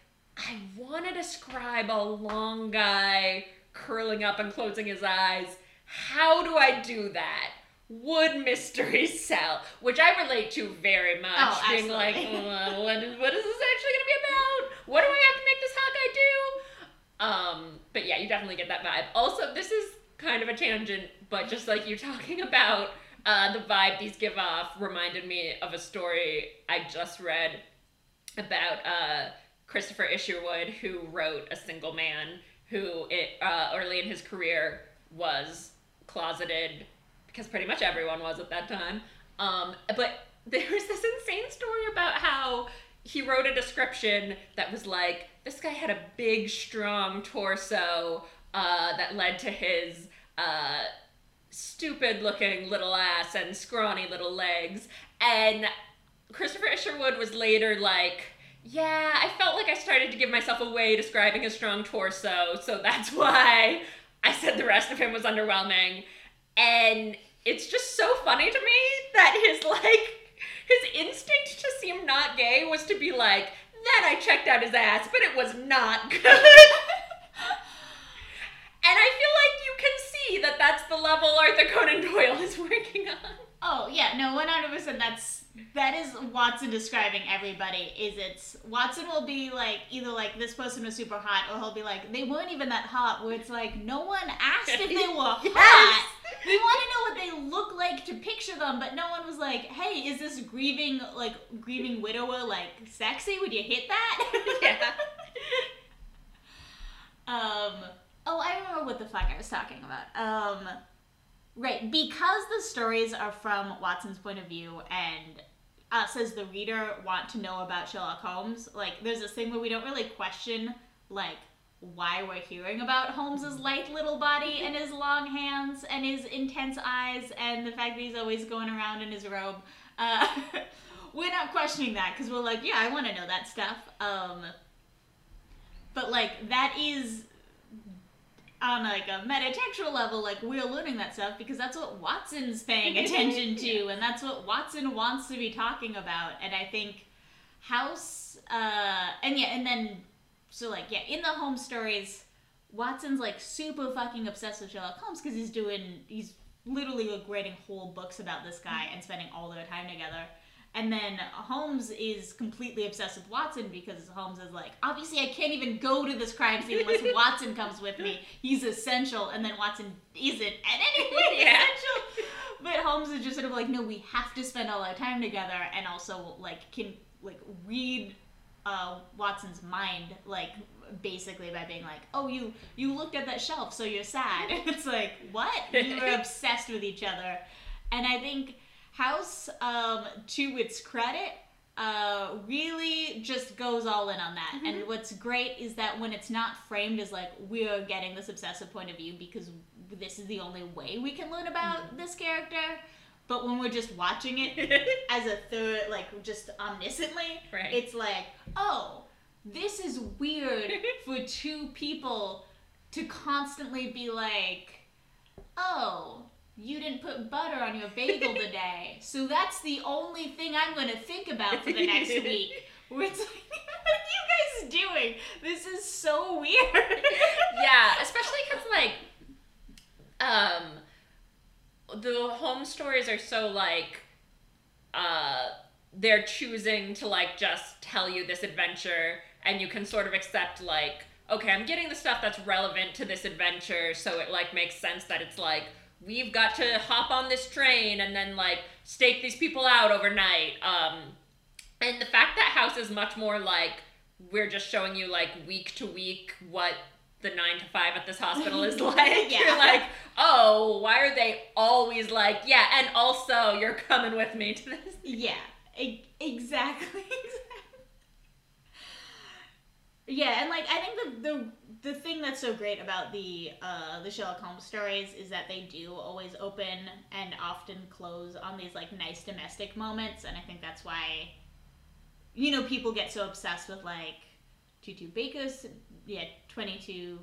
I want to describe a long guy curling up and closing his eyes. How do I do that? Would mystery sell? Which I relate to very much. Oh, being like, uh, what, is, what is this actually going to be about? What do I have to make this Hawkeye do? Um, but yeah, you definitely get that vibe. Also, this is kind of a tangent, but just like you're talking about uh, the vibe these give off reminded me of a story I just read about uh, Christopher Isherwood, who wrote A Single Man, who it, uh, early in his career was closeted because pretty much everyone was at that time. Um, but there was this insane story about how he wrote a description that was like this guy had a big, strong torso uh, that led to his uh, stupid looking little ass and scrawny little legs. And Christopher Isherwood was later like, yeah, I felt like I started to give myself away describing his strong torso, so that's why I said the rest of him was underwhelming. And it's just so funny to me that his like his instinct to seem not gay was to be like, then I checked out his ass, but it was not good. and I feel like you can see that that's the level Arthur Conan Doyle is working on. Oh yeah, no, one hundred percent. That's that is Watson describing everybody. Is it's Watson will be like either like this person was super hot, or he'll be like they weren't even that hot. Where it's like no one asked if they were Yes. hot. We want to know what they look like to picture them, but no one was like, "Hey, is this grieving like grieving widower like sexy? Would you hit that?" Yeah. Um. Oh, I remember what the fuck I was talking about. Um. Right, because the stories are from Watson's point of view, and us as the reader want to know about Sherlock Holmes. Like, there's this thing where we don't really question like why we're hearing about Holmes's light little body and his long hands and his intense eyes and the fact that he's always going around in his robe. Uh, we're not questioning that because we're like, yeah, I want to know that stuff. Um, but like that is on like a metatextual level, like we're learning that stuff because that's what Watson's paying attention to, and that's what Watson wants to be talking about. And I think House, uh, and yeah, and then so like yeah, in the Holmes stories, Watson's like super fucking obsessed with Sherlock Holmes because he's doing he's literally like writing whole books about this guy and spending all their time together. And then Holmes is completely obsessed with Watson because Holmes is like, obviously I can't even go to this crime scene unless Watson comes with me. He's essential, and then Watson isn't at any point Yeah. essential. But Holmes is just sort of like, no, we have to spend all our time together, and also like can like read uh, Watson's mind, like basically by being like, oh, you you looked at that shelf, so you're sad. it's like what? You were obsessed with each other, and I think House, um, to its credit, uh, really just goes all in on that. And what's great is that when it's not framed as like we're getting this obsessive point of view because this is the only way we can learn about this character. But when we're just watching it as a third, like just omnisciently, Right. it's like, oh, this is weird for two people to constantly be like, oh, you didn't put butter on your bagel today, so that's the only thing I'm going to think about for the next week. Where it's like, what are you guys doing? This is so weird. yeah, especially because like, um, the Holmes stories are so like, uh, they're choosing to like just tell you this adventure, and you can sort of accept like, okay, I'm getting the stuff that's relevant to this adventure, so it like makes sense that it's like we've got to hop on this train and then like stake these people out overnight. Um, and the fact that House is much more like we're just showing you like week to week what the nine to five at this hospital is like. Yeah. You're like, oh, why are they always like, yeah, and also you're coming with me to this. yeah, e- exactly. Yeah, and like I think the the the thing that's so great about the uh the Sherlock Holmes stories is that they do always open and often close on these like nice domestic moments, and I think that's why you know people get so obsessed with like two Baker's yeah twenty two.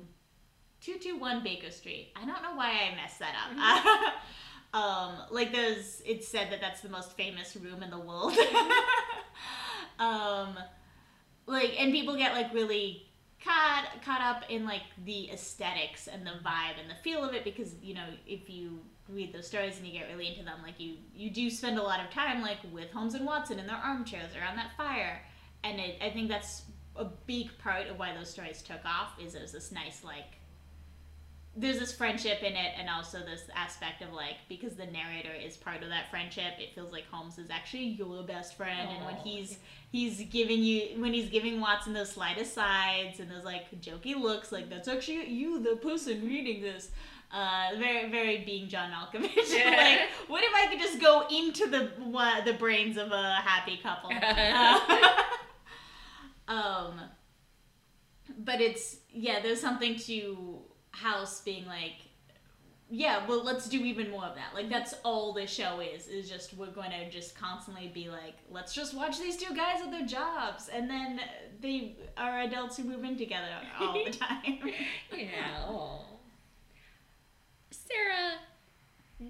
221 Baker Street. I don't know why I messed that up. um, like there's, it's said that that's the most famous room in the world. um, like, and people get like really caught caught up in like the aesthetics and the vibe and the feel of it because you know if you read those stories and you get really into them, like you you do spend a lot of time like with Holmes and Watson in their armchairs around that fire, and it, I think that's a big part of why those stories took off is it was this nice like there's this friendship in it and also this aspect of like because the narrator is part of that friendship it feels like holmes is actually your best friend Aww. and when he's he's giving you when he's giving watson those slight asides and those like jokey looks like that's actually you the person reading this uh, very very being John Malkovich. Yeah. like, what if I could just go into the uh, the brains of a happy couple? um, but it's yeah, there's something to house being like yeah well let's do even more of that. Like that's all this show is is just we're going to just constantly be like let's just watch these two guys at their jobs. And then they are adults who move in together all the time. Yeah Aww. sarah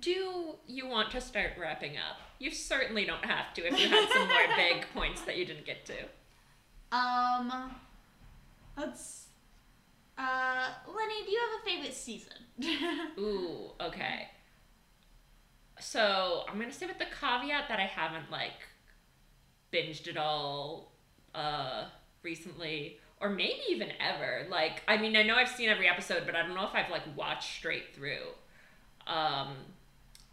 do you want to start wrapping up? You certainly don't have to if you had some more big points that you didn't get to. Um let's uh, Lenny, do you have a favorite season? Ooh, okay. So I'm gonna say with the caveat that I haven't like binged it all uh recently or maybe even ever. Like I mean I know I've seen every episode, but I don't know if I've like watched straight through um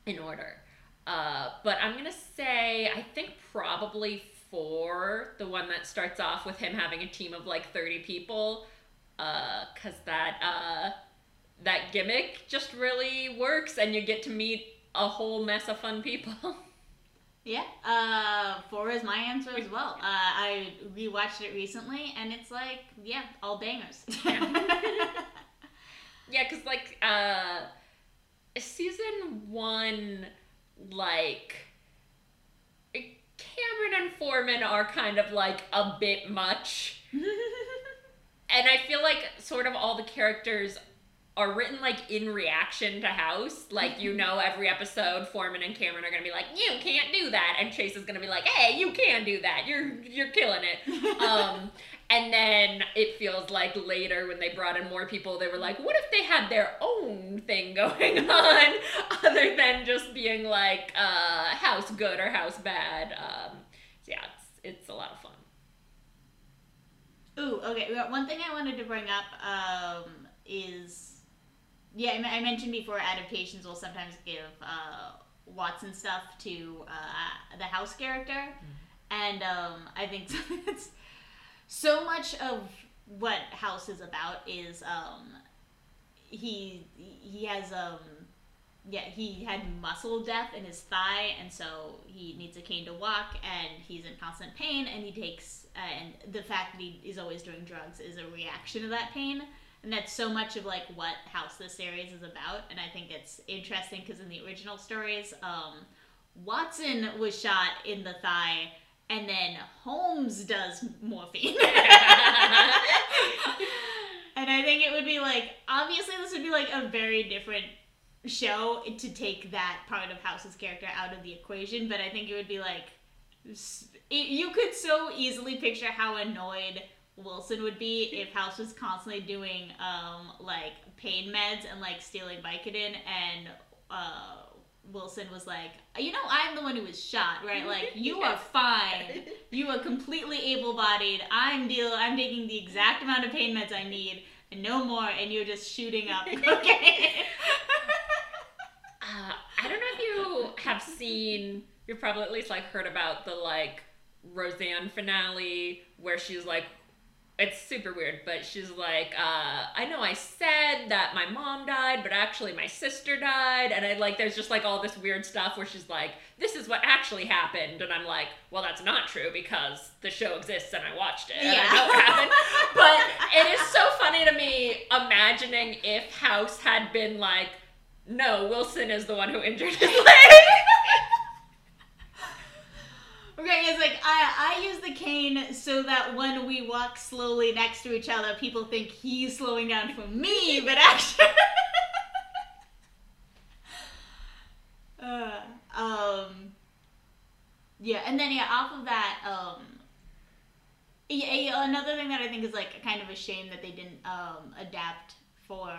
in order. Uh but I'm gonna say I think probably four, the one that starts off with him having a team of like 30 people uh, cause that uh, that gimmick just really works, and you get to meet a whole mess of fun people. Yeah, uh, four is my answer as well. Uh, I rewatched it recently, and it's like, yeah, all bangers. yeah, cause like uh, season one, like Cameron and Foreman are kind of like a bit much and I feel like sort of all the characters are written like in reaction to House. Like you know, every episode, Foreman and Cameron are gonna be like, "You can't do that," and Chase is gonna be like, "Hey, you can do that. You're you're killing it." um, and then it feels like later when they brought in more people, they were like, "What if they had their own thing going on, other than just being like uh, House good or House bad?" Um, so yeah, it's it's a lot of fun. Ooh, okay. One thing I wanted to bring up um, is, yeah, I mentioned before adaptations will sometimes give uh, Watson stuff to uh, the house character, mm-hmm. and um, I think it's so much of what House is about is um, he he has um yeah, he had muscle death in his thigh, and so he needs a cane to walk, and he's in constant pain, and he takes, uh, and the fact that he is always doing drugs is a reaction to that pain, and that's so much of like what House this series is about, and I think it's interesting because in the original stories, um, Watson was shot in the thigh, and then Holmes does morphine. and I think it would be like obviously this would be like a very different show to take that part of House's character out of the equation, but I think it would be like it, you could so easily picture how annoyed Wilson would be if House was constantly doing um, like pain meds and like stealing Vicodin and uh, Wilson was like, you know, I'm the one who was shot, right? Like, you are fine. You are completely able-bodied. I'm deal. I'm taking the exact amount of pain meds I need and no more, and you're just shooting up cocaine. Uh, I don't know if you have seen, you've probably at least like heard about the like Roseanne finale where she's like it's super weird, but she's like, uh, I know I said that my mom died, but actually my sister died. And I like, there's just like all this weird stuff where she's like, this is what actually happened. And I'm like, well, that's not true because the show exists and I watched it. And Yeah. I know what happened. but it is so funny to me imagining if House had been like, no, Wilson is the one who injured his leg. Okay, it's like I I use the cane so that when we walk slowly next to each other, people think he's slowing down for me, but actually. uh, um. Yeah, and then yeah, off of that, um. Yeah, another thing that I think is like kind of a shame that they didn't um adapt for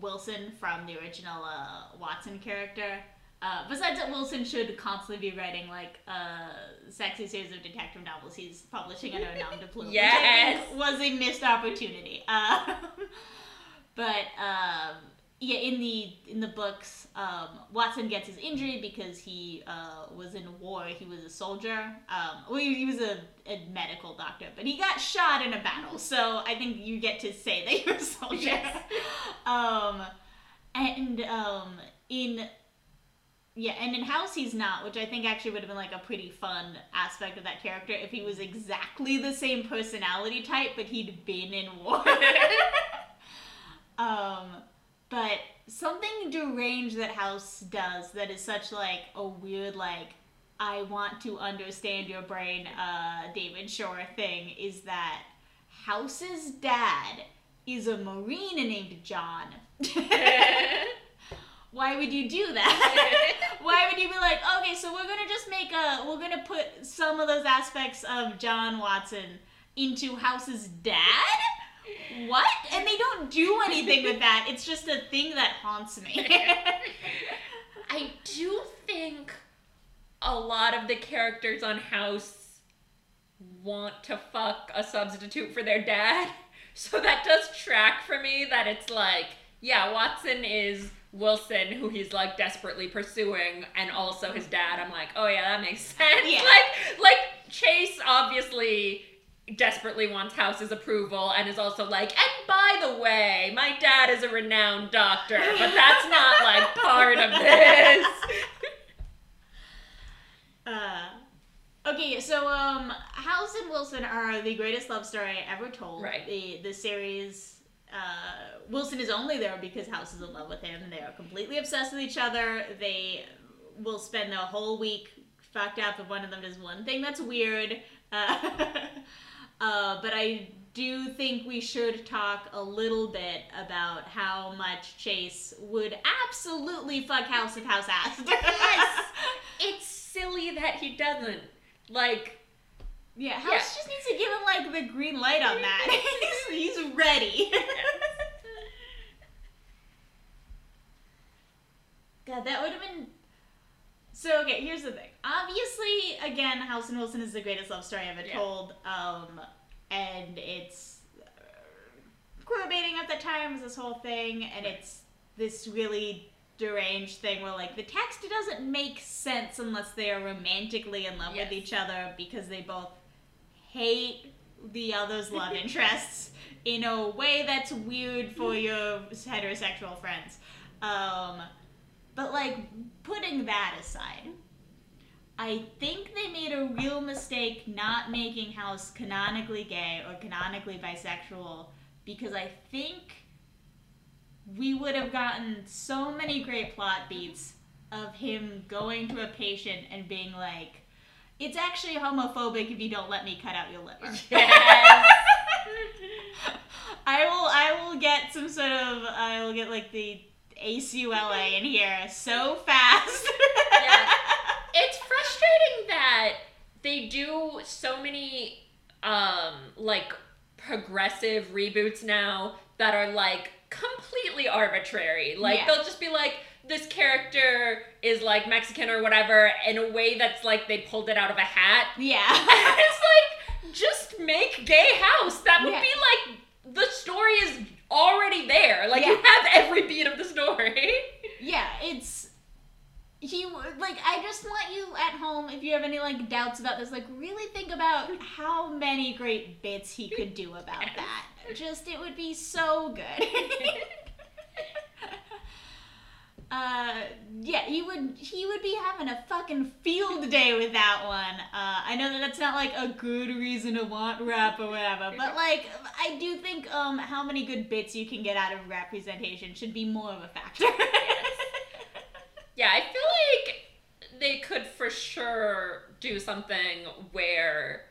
Wilson from the original uh, Watson character. Uh, besides that, Wilson should constantly be writing like a uh, sexy series of detective novels he's publishing under a nom de plume, Yes. was a missed opportunity. Uh, but um, yeah, in the in the books, um, Watson gets his injury because he uh, was in war. He was a soldier. Um, well, he, he was a, a medical doctor, but he got shot in a battle. So I think you get to say that you're a soldier. Yes. um, and um, in yeah, and in House he's not, which I think actually would have been like a pretty fun aspect of that character if he was exactly the same personality type, but he'd been in war. um, but something deranged that House does that is such like a weird like I want to understand your brain, uh, David Shore thing is that House's dad is a marine named John. Why would you do that? Why would you be like, okay, so we're gonna just make a, we're gonna put some of those aspects of John Watson into House's dad? What? And they don't do anything with that. It's just a thing that haunts me. I do think a lot of the characters on House want to fuck a substitute for their dad. So that does track for me that it's like, yeah, Watson is Wilson, who he's like desperately pursuing, and also his dad. I'm like, oh yeah, that makes sense. Yeah. Like, like Chase obviously desperately wants House's approval and is also like, and by the way, my dad is a renowned doctor, but that's not like part of this. Uh, okay, so um, House and Wilson are the greatest love story ever told. Right. The the series. Uh, Wilson is only there because House is in love with him. And they are completely obsessed with each other. They will spend the whole week fucked up if one of them does one thing that's weird. Uh, uh, but I do think we should talk a little bit about how much Chase would absolutely fuck House if House asked. Yes. it's silly that he doesn't. Like, Yeah, House Yeah. just needs to give him like the green light on that. he's, he's ready. God, that would have been. So okay, here's the thing. Obviously, again, House and Wilson is the greatest love story I've ever Yeah. told, um, and it's uh, queer baiting at the times, this whole thing, and it's this really deranged thing where like the text doesn't make sense unless they are romantically in love Yes. with each other because they both hate the other's love interests in a way that's weird for your heterosexual friends. Um, but like putting that aside, I think they made a real mistake not making House canonically gay or canonically bisexual because I think we would have gotten so many great plot beats of him going to a patient and being like, it's actually homophobic if you don't let me cut out your liver. yes. I will I will get some sort of I will get like the ACLU in here so fast. Yeah. It's frustrating that they do so many um like progressive reboots now that are like completely arbitrary. Like Yeah. they'll just be like this character is like Mexican or whatever in a way that's like they pulled it out of a hat. yeah. And it's like just make gay house. That would Yeah. be like the story is already there. Like you have every beat of the story. yeah, it's he would- like I just want you at home if you have any like doubts about this like really think about how many great bits he could do about that. Just it would be so good. uh yeah, he would he would be having a fucking field day with that one. Uh I know that that's not like a good reason to want rap or whatever, but like I do think um how many good bits you can get out of representation should be more of a factor. Yeah, I feel like they could for sure do something where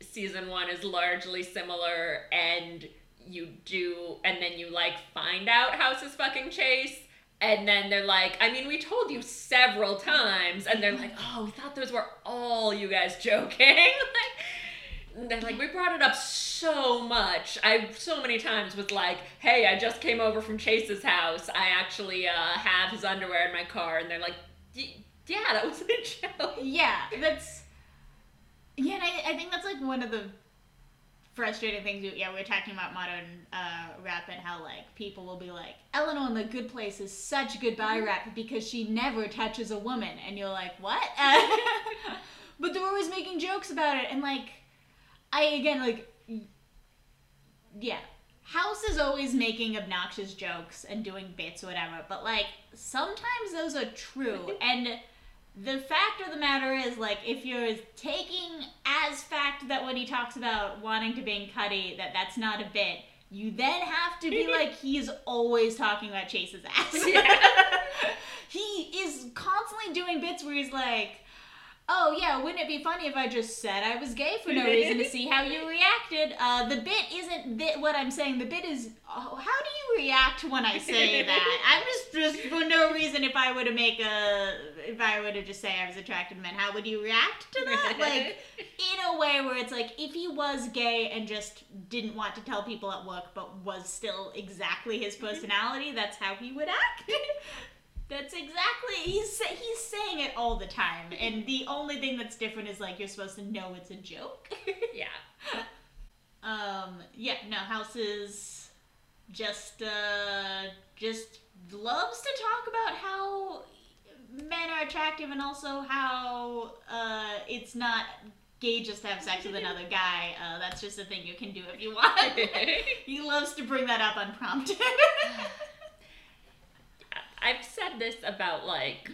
season one is largely similar and you do and then you like find out House is fucking Chase and then they're like, I mean, we told you several times, and they're like, oh, we thought those were all you guys joking. like, like, we brought it up so much. I so many times was like, hey, I just came over from Chase's house. I actually uh, have his underwear in my car, and they're like, "Y- yeah, that was a joke. Yeah, that's yeah. And I, I think that's like one of the frustrating things. Yeah, we were talking about modern uh, rap and how like people will be like, Eleanor in the Good Place is such goodbye rap because she never touches a woman, and you're like, what? but they're always making jokes about it, and like, I again like, yeah. House is always making obnoxious jokes and doing bits or whatever, but like sometimes those are true. and the fact of the matter is, like, if you're taking as fact that when he talks about wanting to bang Cuddy, that that's not a bit, you then have to be like, he's always talking about Chase's ass. Yeah. he is constantly doing bits where he's like, oh yeah, wouldn't it be funny if I just said I was gay for no reason to see how you reacted? Uh, the bit isn't bit what I'm saying. The bit is, oh, how do you react when I say that? I'm just just for no reason. If I were to make a, if I were to just say I was attracted to men, how would you react to that? Like in a way where it's like if he was gay and just didn't want to tell people at work, but was still exactly his personality, that's how he would act. That's exactly he's he's saying it all the time, and the only thing that's different is like you're supposed to know it's a joke. yeah. Um, yeah, no, House is just uh just loves to talk about how men are attractive and also how uh it's not gay just to have sex with another guy. Uh, that's just a thing you can do if you want. he loves to bring that up unprompted. I've said this about like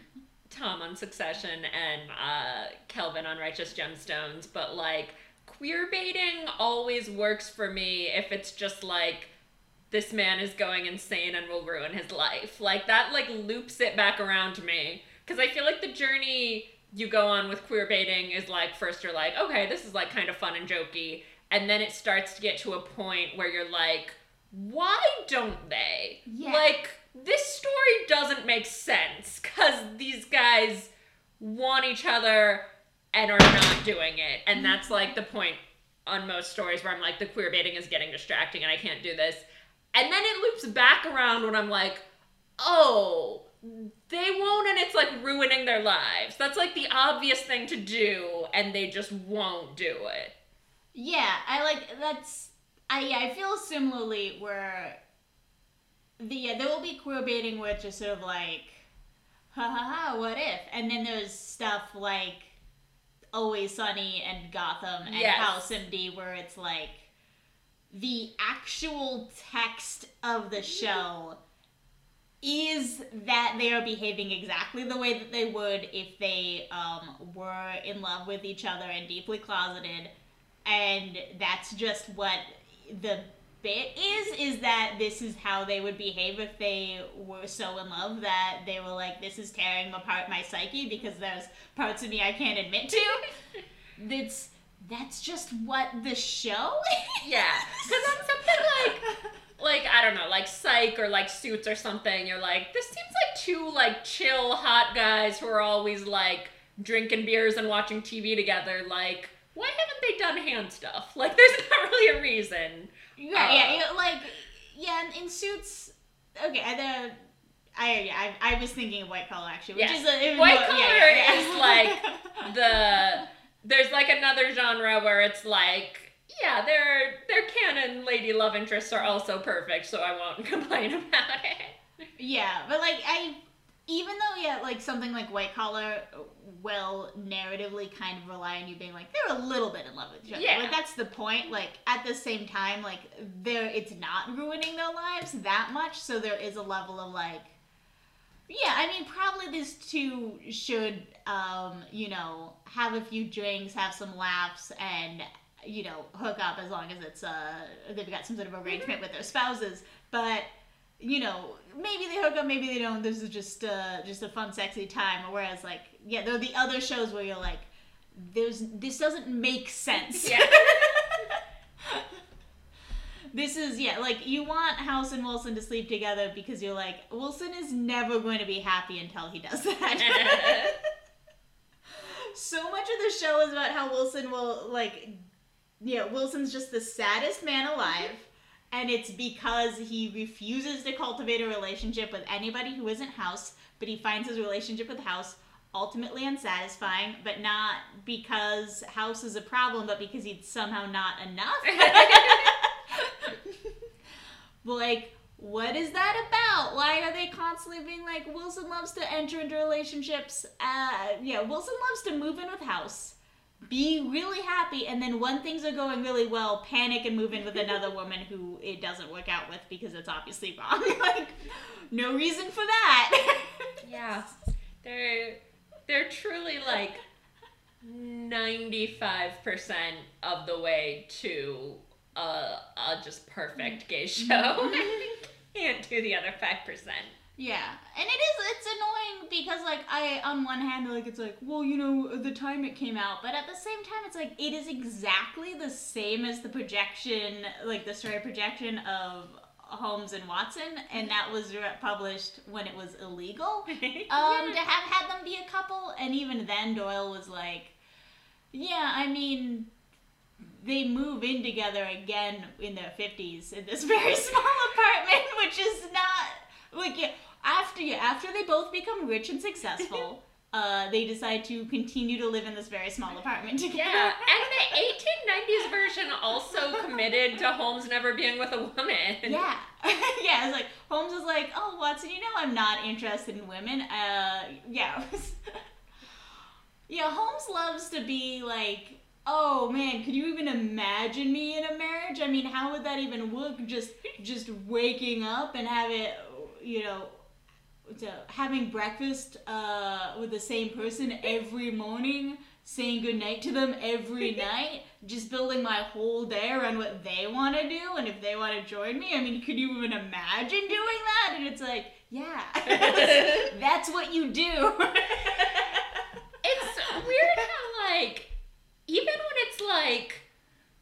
Tom on Succession and uh, Kelvin on Righteous Gemstones, but like queer baiting always works for me if it's just like this man is going insane and will ruin his life. Like that like loops it back around to me because I feel like the journey you go on with queer baiting is like first you're like okay this is like kind of fun and jokey and then it starts to get to a point where you're like why don't they Yeah. like this story doesn't make sense because these guys want each other and are not doing it. And mm-hmm. that's like the point on most stories where i'm like the queer baiting is getting distracting and i can't do this. And then it loops back around when i'm like oh they won't and it's like ruining their lives. That's like the obvious thing to do and they just won't do it. Yeah, I like that's. I yeah, I feel similarly where the yeah, there will be queer baiting where it's just sort of like, ha ha ha, what if? And then there's stuff like Always Sunny and Gotham and Yes. House MD where it's like the actual text of the show is that they are behaving exactly the way that they would if they um, were in love with each other and deeply closeted and that's just what the bit is is that this is how they would behave if they were so in love that they were like this is tearing apart my psyche because there's parts of me I can't admit to that's that's just what the show is Yeah, because on something like, like I don't know, like Psych or like Suits or something, you're like, this seems like two like chill hot guys who are always like drinking beers and watching TV together. Like, why haven't they done hand stuff? Like, there's not really a reason. Yeah, Uh, yeah, like yeah, in, in suits. Okay, I the. I, yeah, I I was thinking of white collar actually, which Yes. is a, White more- collar yeah, yeah, is like the there's like another genre where it's like yeah their their canon lady love interests are also perfect so i won't complain about it yeah, but like I even though yeah, like something like White Collar will narratively kind of rely on you being like they're a little bit in love with each other. Yeah. Like that's the point. Like at the same time, like they're it's not ruining their lives that much, so there is a level of like yeah, I mean probably these two should um, you know, have a few drinks, have some laughs and you know, hook up as long as it's uh they've got some sort of arrangement with their spouses. But you know, maybe they hook up, maybe they don't. This is just uh, just a fun, sexy time. Whereas, like, yeah, there are the other shows where you're like, there's this doesn't make sense. Yeah. this is yeah, like you want House and Wilson to sleep together because you're like Wilson is never going to be happy until he does that. so much of the show is about how Wilson will like, yeah, Wilson's just the saddest man alive and it's because he refuses to cultivate a relationship with anybody who isn't House, but he finds his relationship with House ultimately unsatisfying, but not because House is a problem, but because he's somehow not enough. like, what is that about? Why are they constantly being like, Wilson loves to enter into relationships? Uh, yeah, Wilson loves to move in with House be really happy and then when things are going really well panic and move in with another woman who it doesn't work out with because it's obviously wrong like no reason for that yeah. They're they're truly like 95% of the way to a, a just perfect gay mm-hmm. show. Mm-hmm. Can't do the other 5%. Yeah and it is it's annoying because like i on one hand like it's like well you know the time it came out but at the same time it's like it is exactly the same as the projection like the story projection of holmes and watson and that was re- published when it was illegal. Um, to have had them be a couple, and even then Doyle was like, "Yeah, I mean, they move in together again in their fifties in this very small apartment, which is not like yeah, after yeah, after they both become rich and successful." Uh, they decide to continue to live in this very small apartment together. Yeah, and the 1890s version also committed to Holmes never being with a woman. Yeah. yeah, it's like Holmes is like, "Oh, Watson, you know I'm not interested in women." Uh, yeah. yeah, Holmes loves to be like, "Oh man, could you even imagine me in a marriage? I mean, how would that even work? Just just waking up and have it, you know, having breakfast uh, with the same person every morning, saying goodnight to them every night, just building my whole day around what they want to do and if they want to join me. I mean, could you even imagine doing that? And it's like, yeah, that's what you do. It's weird how like even when it's like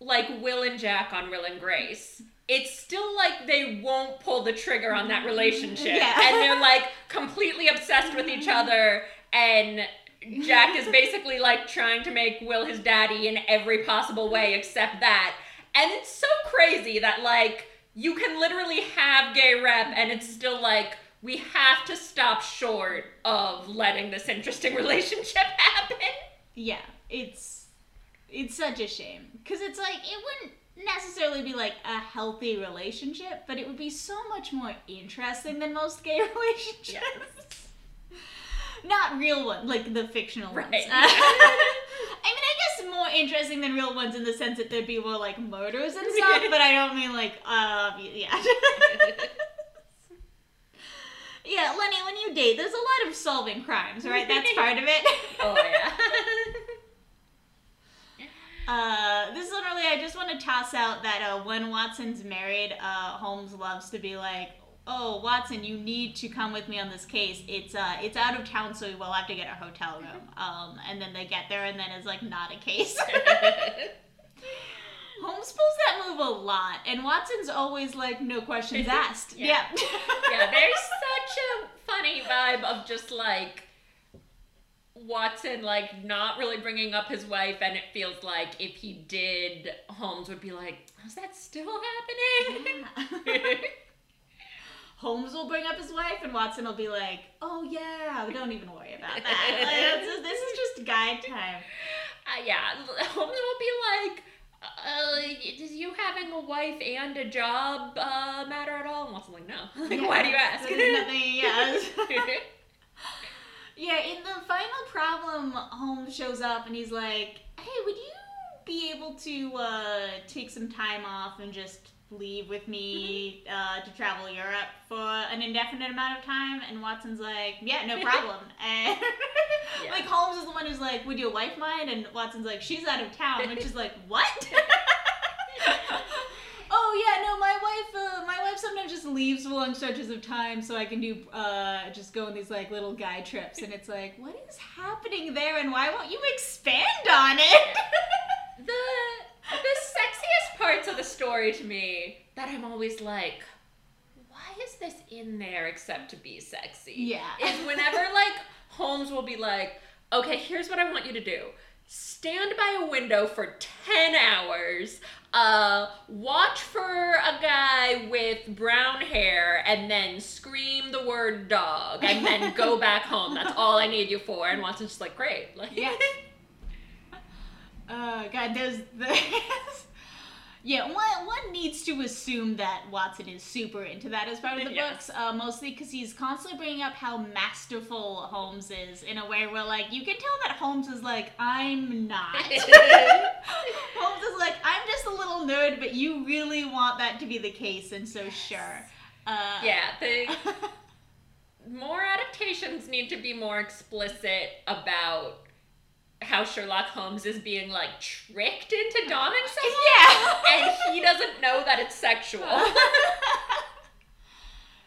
like Will and Jack on Will and Grace, it's still like they won't pull the trigger on that relationship. Yeah. And they're like completely obsessed with each other and Jack is basically like trying to make Will his daddy in every possible way except that. And it's so crazy that like you can literally have gay rep and it's still like we have to stop short of letting this interesting relationship happen. yeah, it's it's such a shame because it's like it wouldn't necessarily be like a healthy relationship, but it would be so much more interesting than most gay relationships. Not real ones, like the fictional ones. I mean, I guess more interesting than real ones in the sense that there'd be more like murders and stuff, but I don't mean like, uh, yeah. yeah, Lenny, when you date, there's a lot of solving crimes, right? That's part of it. oh yeah. Uh, this one really, I just want to toss out that uh, when Watson's married, uh, Holmes loves to be like, "Oh, Watson, you need to come with me on this case. It's uh, it's out of town, so we will have to get a hotel room." Um, and then they get there, and then it's like not a case. Holmes pulls that move a lot, and Watson's always like, "No questions asked." Yeah. yeah. yeah, there's such a funny vibe of just like Watson like not really bringing up his wife, and it feels like if he did, Holmes would be like, "Is that still happening?" Holmes will bring up his wife, and Watson will be like, "Oh yeah, don't even worry about that. Like, this, is, this is just guy time." Uh, yeah, Holmes will be like, uh, "Is you having a wife and a job uh, matter at all?" And Watson's like, "No." Like, why do you ask? Nothing. Yeah. Yeah, in the final problem, Holmes shows up and he's like, "Hey, would you be able to uh, take some time off and just leave with me uh, to travel Europe for an indefinite amount of time?" And Watson's like, "Yeah, no problem." and Yeah. like Holmes is the one who's like, "Would your wife mind?" And Watson's like, "She's out of town," which is like, "What?" oh yeah, no, my wife, uh, my wife sometimes just leaves for long stretches of time so I can do, uh, just go on these like little guy trips, and it's like, what is happening there, and why won't you expand on it? the the sexiest parts of the story to me that I'm always like, why is this in there except to be sexy? Yeah. Is whenever like Holmes will be like, okay, here's what I want you to do. Stand by a window for 10 hours, uh, watch for a guy with brown hair, and then scream the word dog, and then go back home. That's all I need you for. And Watson's just like, great. Like, Yeah. Oh god, there's there's yeah. One one needs to assume that Watson is super into that as part of the Yes. books, uh, mostly because he's constantly bringing up how masterful Holmes is in a way where like you can tell that Holmes is like I'm not. Holmes is like I'm just a little nerd, but you really want that to be the case, and so sure. Uh, yeah, the more adaptations need to be more explicit about how Sherlock Holmes is being like tricked into doming someone, yeah. and he doesn't know that it's sexual.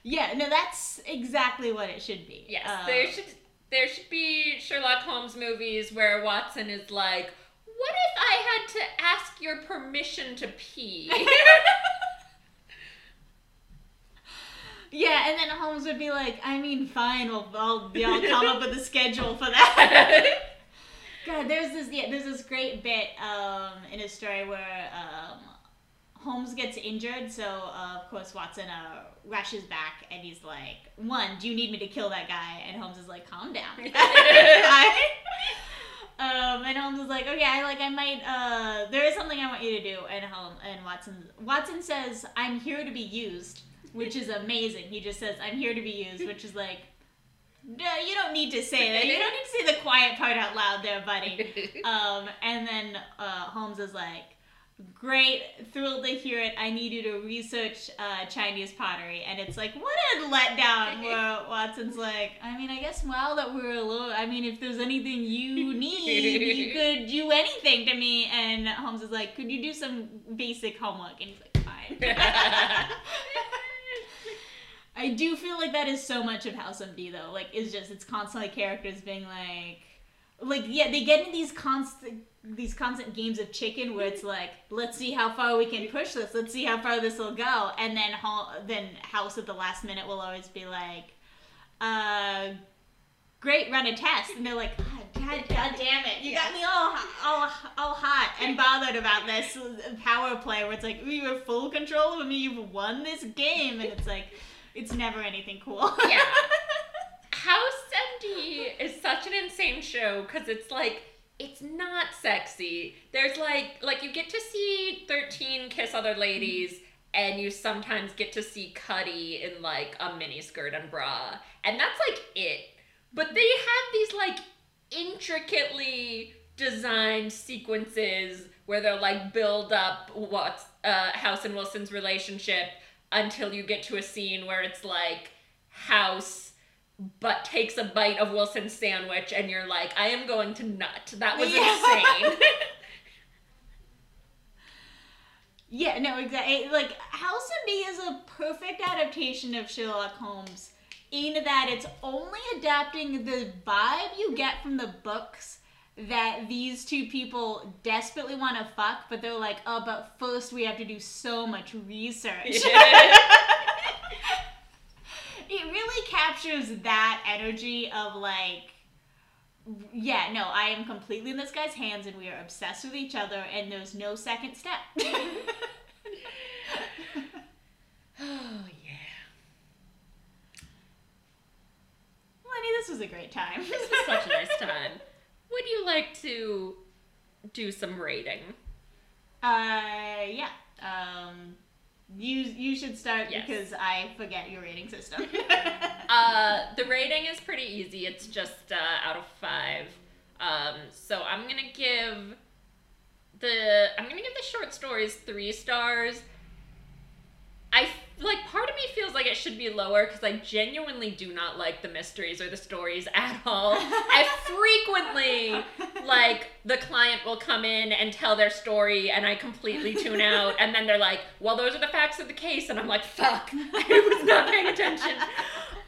yeah, no, that's exactly what it should be. yes, Uh, there should there should be Sherlock Holmes movies where Watson is like, "What if I had to ask your permission to pee?" Yeah, and then Holmes would be like, I mean, fine, we'll, I'll, I'll come up with a schedule for that. God, there's this, yeah, there's this great bit um, in a story where um, Holmes gets injured, so uh, of course Watson uh, rushes back and he's like, one, do you need me to kill that guy? And Holmes is like, calm down. I- um, and Holmes is like, okay, I like, I might. Uh, there is something I want you to do. And Holmes and Watson, Watson says, I'm here to be used, which is amazing. He just says, I'm here to be used, which is like, no, you don't need to say that. You don't need to say the quiet part out loud, there, buddy. Um, and then uh, Holmes is like, great, thrilled to hear it. I need you to research uh, Chinese pottery. And it's like, what a letdown where Watson's like, I mean, I guess now that we're alone, I mean, if there's anything you need, you could do anything to me. And Holmes is like, could you do some basic homework? And he's like, fine. I do feel like that is so much of House MD though. Like it's just it's constantly characters being like like yeah, they get in these constant these constant games of chicken where it's like, let's see how far we can push this, let's see how far this will go, and then then House at the last minute will always be like, uh, great, run a test, and they're like, God, God, God damn it, you got me all all all hot and bothered about this power play where it's like, you have full control over me, you've won this game, and it's like, it's never anything cool. Yeah. House MD is such an insane show because it's like it's not sexy. There's like like you get to see 13 kiss other ladies and you sometimes get to see Cuddy in like a mini skirt and bra. And that's like it. But they have these like intricately designed sequences where they'll like build up what's uh, House and Wilson's relationship until you get to a scene where it's like House but takes a bite of Wilson's sandwich and you're like, I am going to nut. That was Yeah. insane. Yeah, no, exactly. Like House MD is a perfect adaptation of Sherlock Holmes in that it's only adapting the vibe you get from the books that these two people desperately want to fuck, but they're like, oh, but first we have to do so much research. it really captures that energy of like yeah no i am completely in this guy's hands and we are obsessed with each other and there's no second step oh yeah. lenny this was a great time This was such a nice time. Would you like to do some rating? uh yeah um you you should start Yes. because I forget your rating system. Uh, the rating is pretty easy. It's just uh, out of five. Um, so I'm gonna give the I'm gonna give the short stories three stars. I like part of me feels like it should be lower because I genuinely do not like the mysteries or the stories at all. I frequently like the client will come in and tell their story and I completely tune out and then they're like, "Well, those are the facts of the case." And I'm like, "Fuck. I was not paying attention."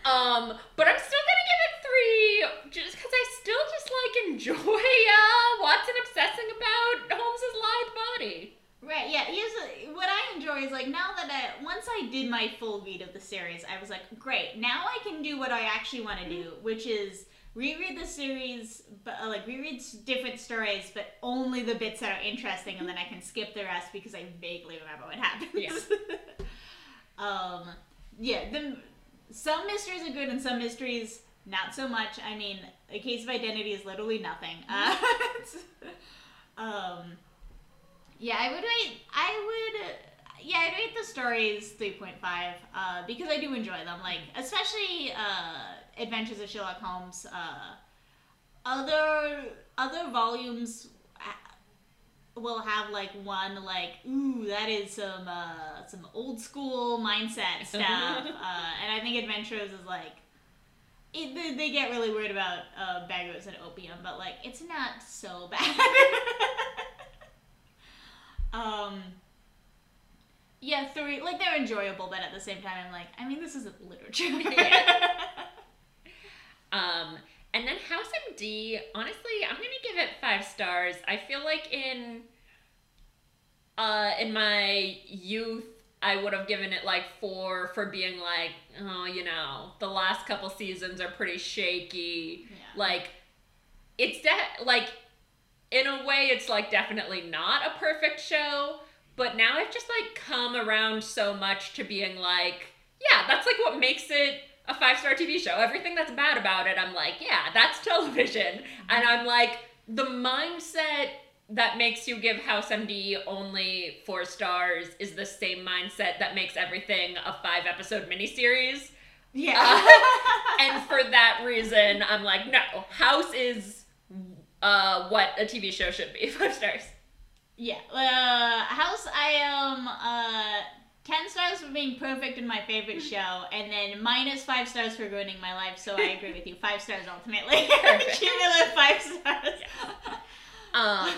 Um, but I'm still gonna give it three, just because I still just like enjoy uh, Watson obsessing about Holmes's lithe body. Right, yeah. Here's what I enjoy is like now that I once I did my full read of the series, I was like, great. Now I can do what I actually want to do, which is reread the series, but uh, like reread different stories, but only the bits that are interesting, and then I can skip the rest because I vaguely remember what happens. Yeah. um, yeah. The some mysteries are good, and some mysteries not so much. I mean, a case of identity is literally nothing. Uh, um. Yeah, I would rate. I would. Yeah, I'd rate the stories three point five uh, because I do enjoy them. Like especially uh, Adventures of Sherlock Holmes. Uh, other other volumes uh, will have like one like ooh that is some uh, some old school mindset stuff, uh, and I think Adventures is like. It, they, they get really weird about uh, bagos and opium, but like it's not so bad. um, yeah, three like they're enjoyable, but at the same time, I'm like, I mean, this isn't literature. Um, and then House MD, honestly, I'm gonna give it five stars. I feel like in uh in my youth I would have given it like four for being like, oh, you know, the last couple seasons are pretty shaky. Yeah. Like it's de- like in a way it's like definitely not a perfect show, but now I've just like come around so much to being like, yeah, that's like what makes it a five star TV show. Everything that's bad about it, I'm like, yeah, that's television. And I'm like, the mindset that makes you give House MD only four stars is the same mindset that makes everything a five episode miniseries. yeah. Uh, and for that reason, I'm like, no, House is uh, what a TV show should be. Five stars. Yeah, uh, House, I am uh, 10 stars for being perfect in my favorite show, and then minus 5 stars for ruining my life, so I agree with you. 5 stars ultimately. Cumulative 5 stars. Um,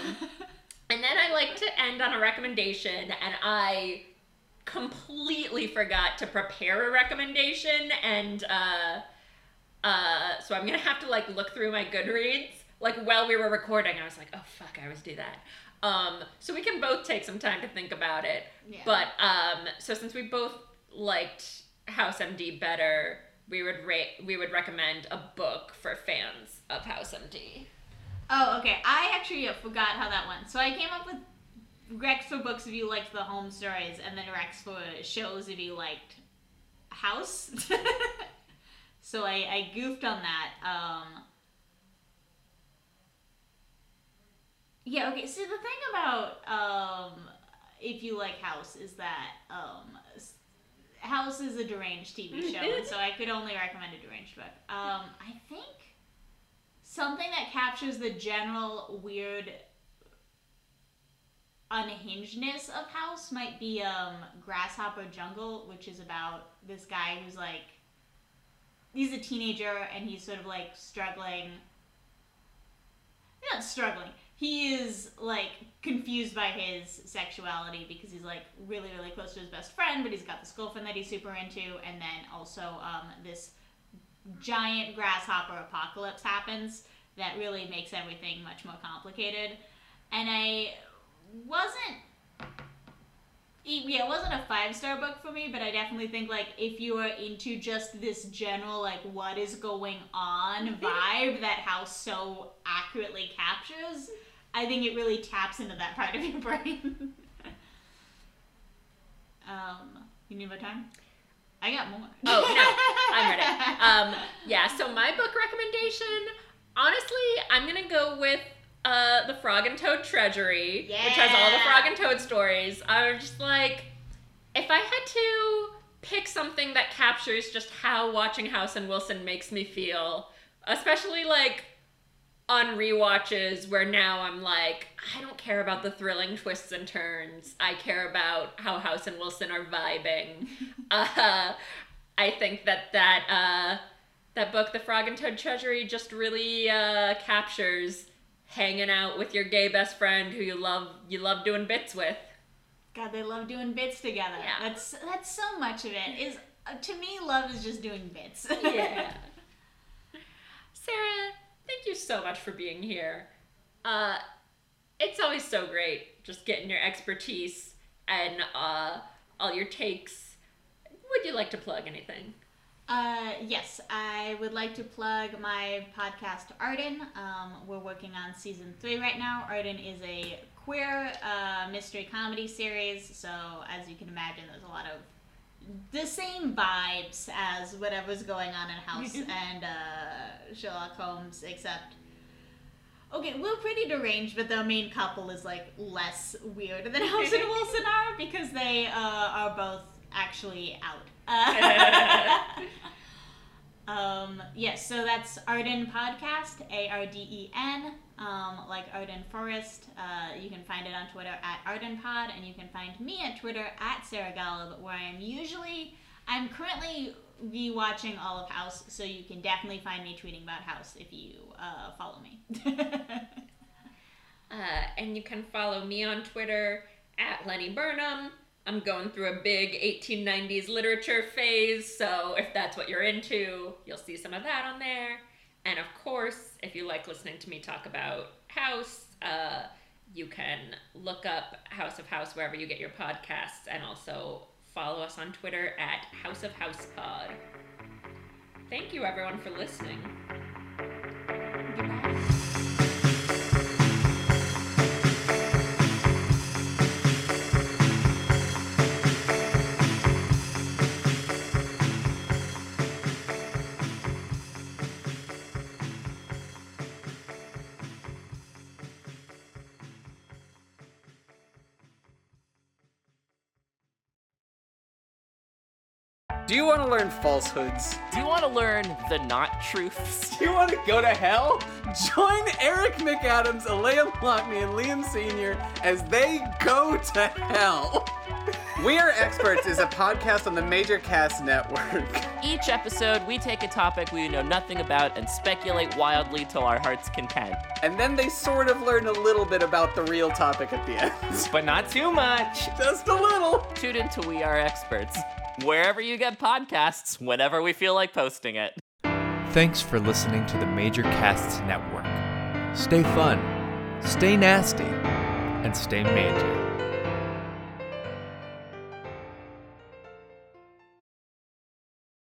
and then I like to end on a recommendation, and I completely forgot to prepare a recommendation, and uh, uh, so I'm gonna have to like look through my Goodreads. Like while we were recording, I was like, oh fuck, I always do that. Um, so we can both take some time to think about it. Yeah. But um, so since we both liked House MD better, we would rate we would recommend a book for fans of House MD. Oh, okay. I actually uh, forgot how that went. So I came up with Rex for books if you liked the Holmes stories, and then Rex for shows if you liked House. so I, I goofed on that. Um, yeah, okay. So the thing about um, if you like House is that um, House is a deranged TV show, and so I could only recommend a deranged book. Um, I think something that captures the general weird unhingedness of House might be um, Grasshopper Jungle, which is about this guy who's like he's a teenager and he's sort of like struggling. Not struggling. He is like confused by his sexuality because he's like really really close to his best friend, but he's got this girlfriend that he's super into, and then also um, this giant grasshopper apocalypse happens that really makes everything much more complicated. And I wasn't yeah, it wasn't a five star book for me, but I definitely think like if you are into just this general like what is going on vibe that House so accurately captures, I think it really taps into that part of your brain. um, you need more time? I got more. Oh no, I'm ready. Um, yeah. So my book recommendation, honestly, I'm gonna go with uh, the Frog and Toad Treasury, which has all the Frog and Toad stories. I'm just like, if I had to pick something that captures just how watching House and Wilson makes me feel, especially like on rewatches where now I'm like, I don't care about the thrilling twists and turns. I care about how House and Wilson are vibing. uh, I think that that uh, that book, The Frog and Toad Treasury, just really uh, captures hanging out with your gay best friend who you love you love doing bits with. God, they love doing bits together. Yeah. That's that's so much of it. Is uh, to me, love is just doing bits. yeah. Sarah, thank you so much for being here. Uh, it's always so great just getting your expertise and uh, all your takes. Would you like to plug anything? Uh, yes, I would like to plug my podcast Arden. Um, we're working on season three right now. Arden is a queer uh, mystery comedy series, so as you can imagine, there's a lot of the same vibes as whatever's going on in House and uh, Sherlock Holmes, except. Okay, we're pretty deranged, but the main couple is like less weird than House and Wilson are because they uh, are both actually out. Um, yes, so that's Arden Podcast, A R D E N, um, like Arden Forest. Uh, you can find it on Twitter at ArdenPod, and you can find me at Twitter at Sarah Golub, where I am usually, I'm currently rewatching all of House, so you can definitely find me tweeting about House if you uh, follow me. Uh, and you can follow me on Twitter at Lenny Burnham. I'm going through a big 1890s literature phase, so if that's what you're into, you'll see some of that on there. And of course, if you like listening to me talk about House, uh, you can look up House of House wherever you get your podcasts, and also follow us on Twitter at House of House Pod. Thank you, everyone, for listening. Do you want to learn falsehoods? Do you want to learn the not truths? Do you want to go to hell? Join Eric McAdams, Alea Lockney, and Liam Sr. as they go to hell. We Are Experts is a podcast on the Major Cast Network. Each episode, we take a topic we know nothing about and speculate wildly till our heart's content. And then they sort of learn a little bit about the real topic at the end. But not too much. Just a little. Tune into We Are Experts, wherever you get podcasts, whenever we feel like posting it. Thanks for listening to the Major Casts Network. Stay fun, stay nasty, and stay major.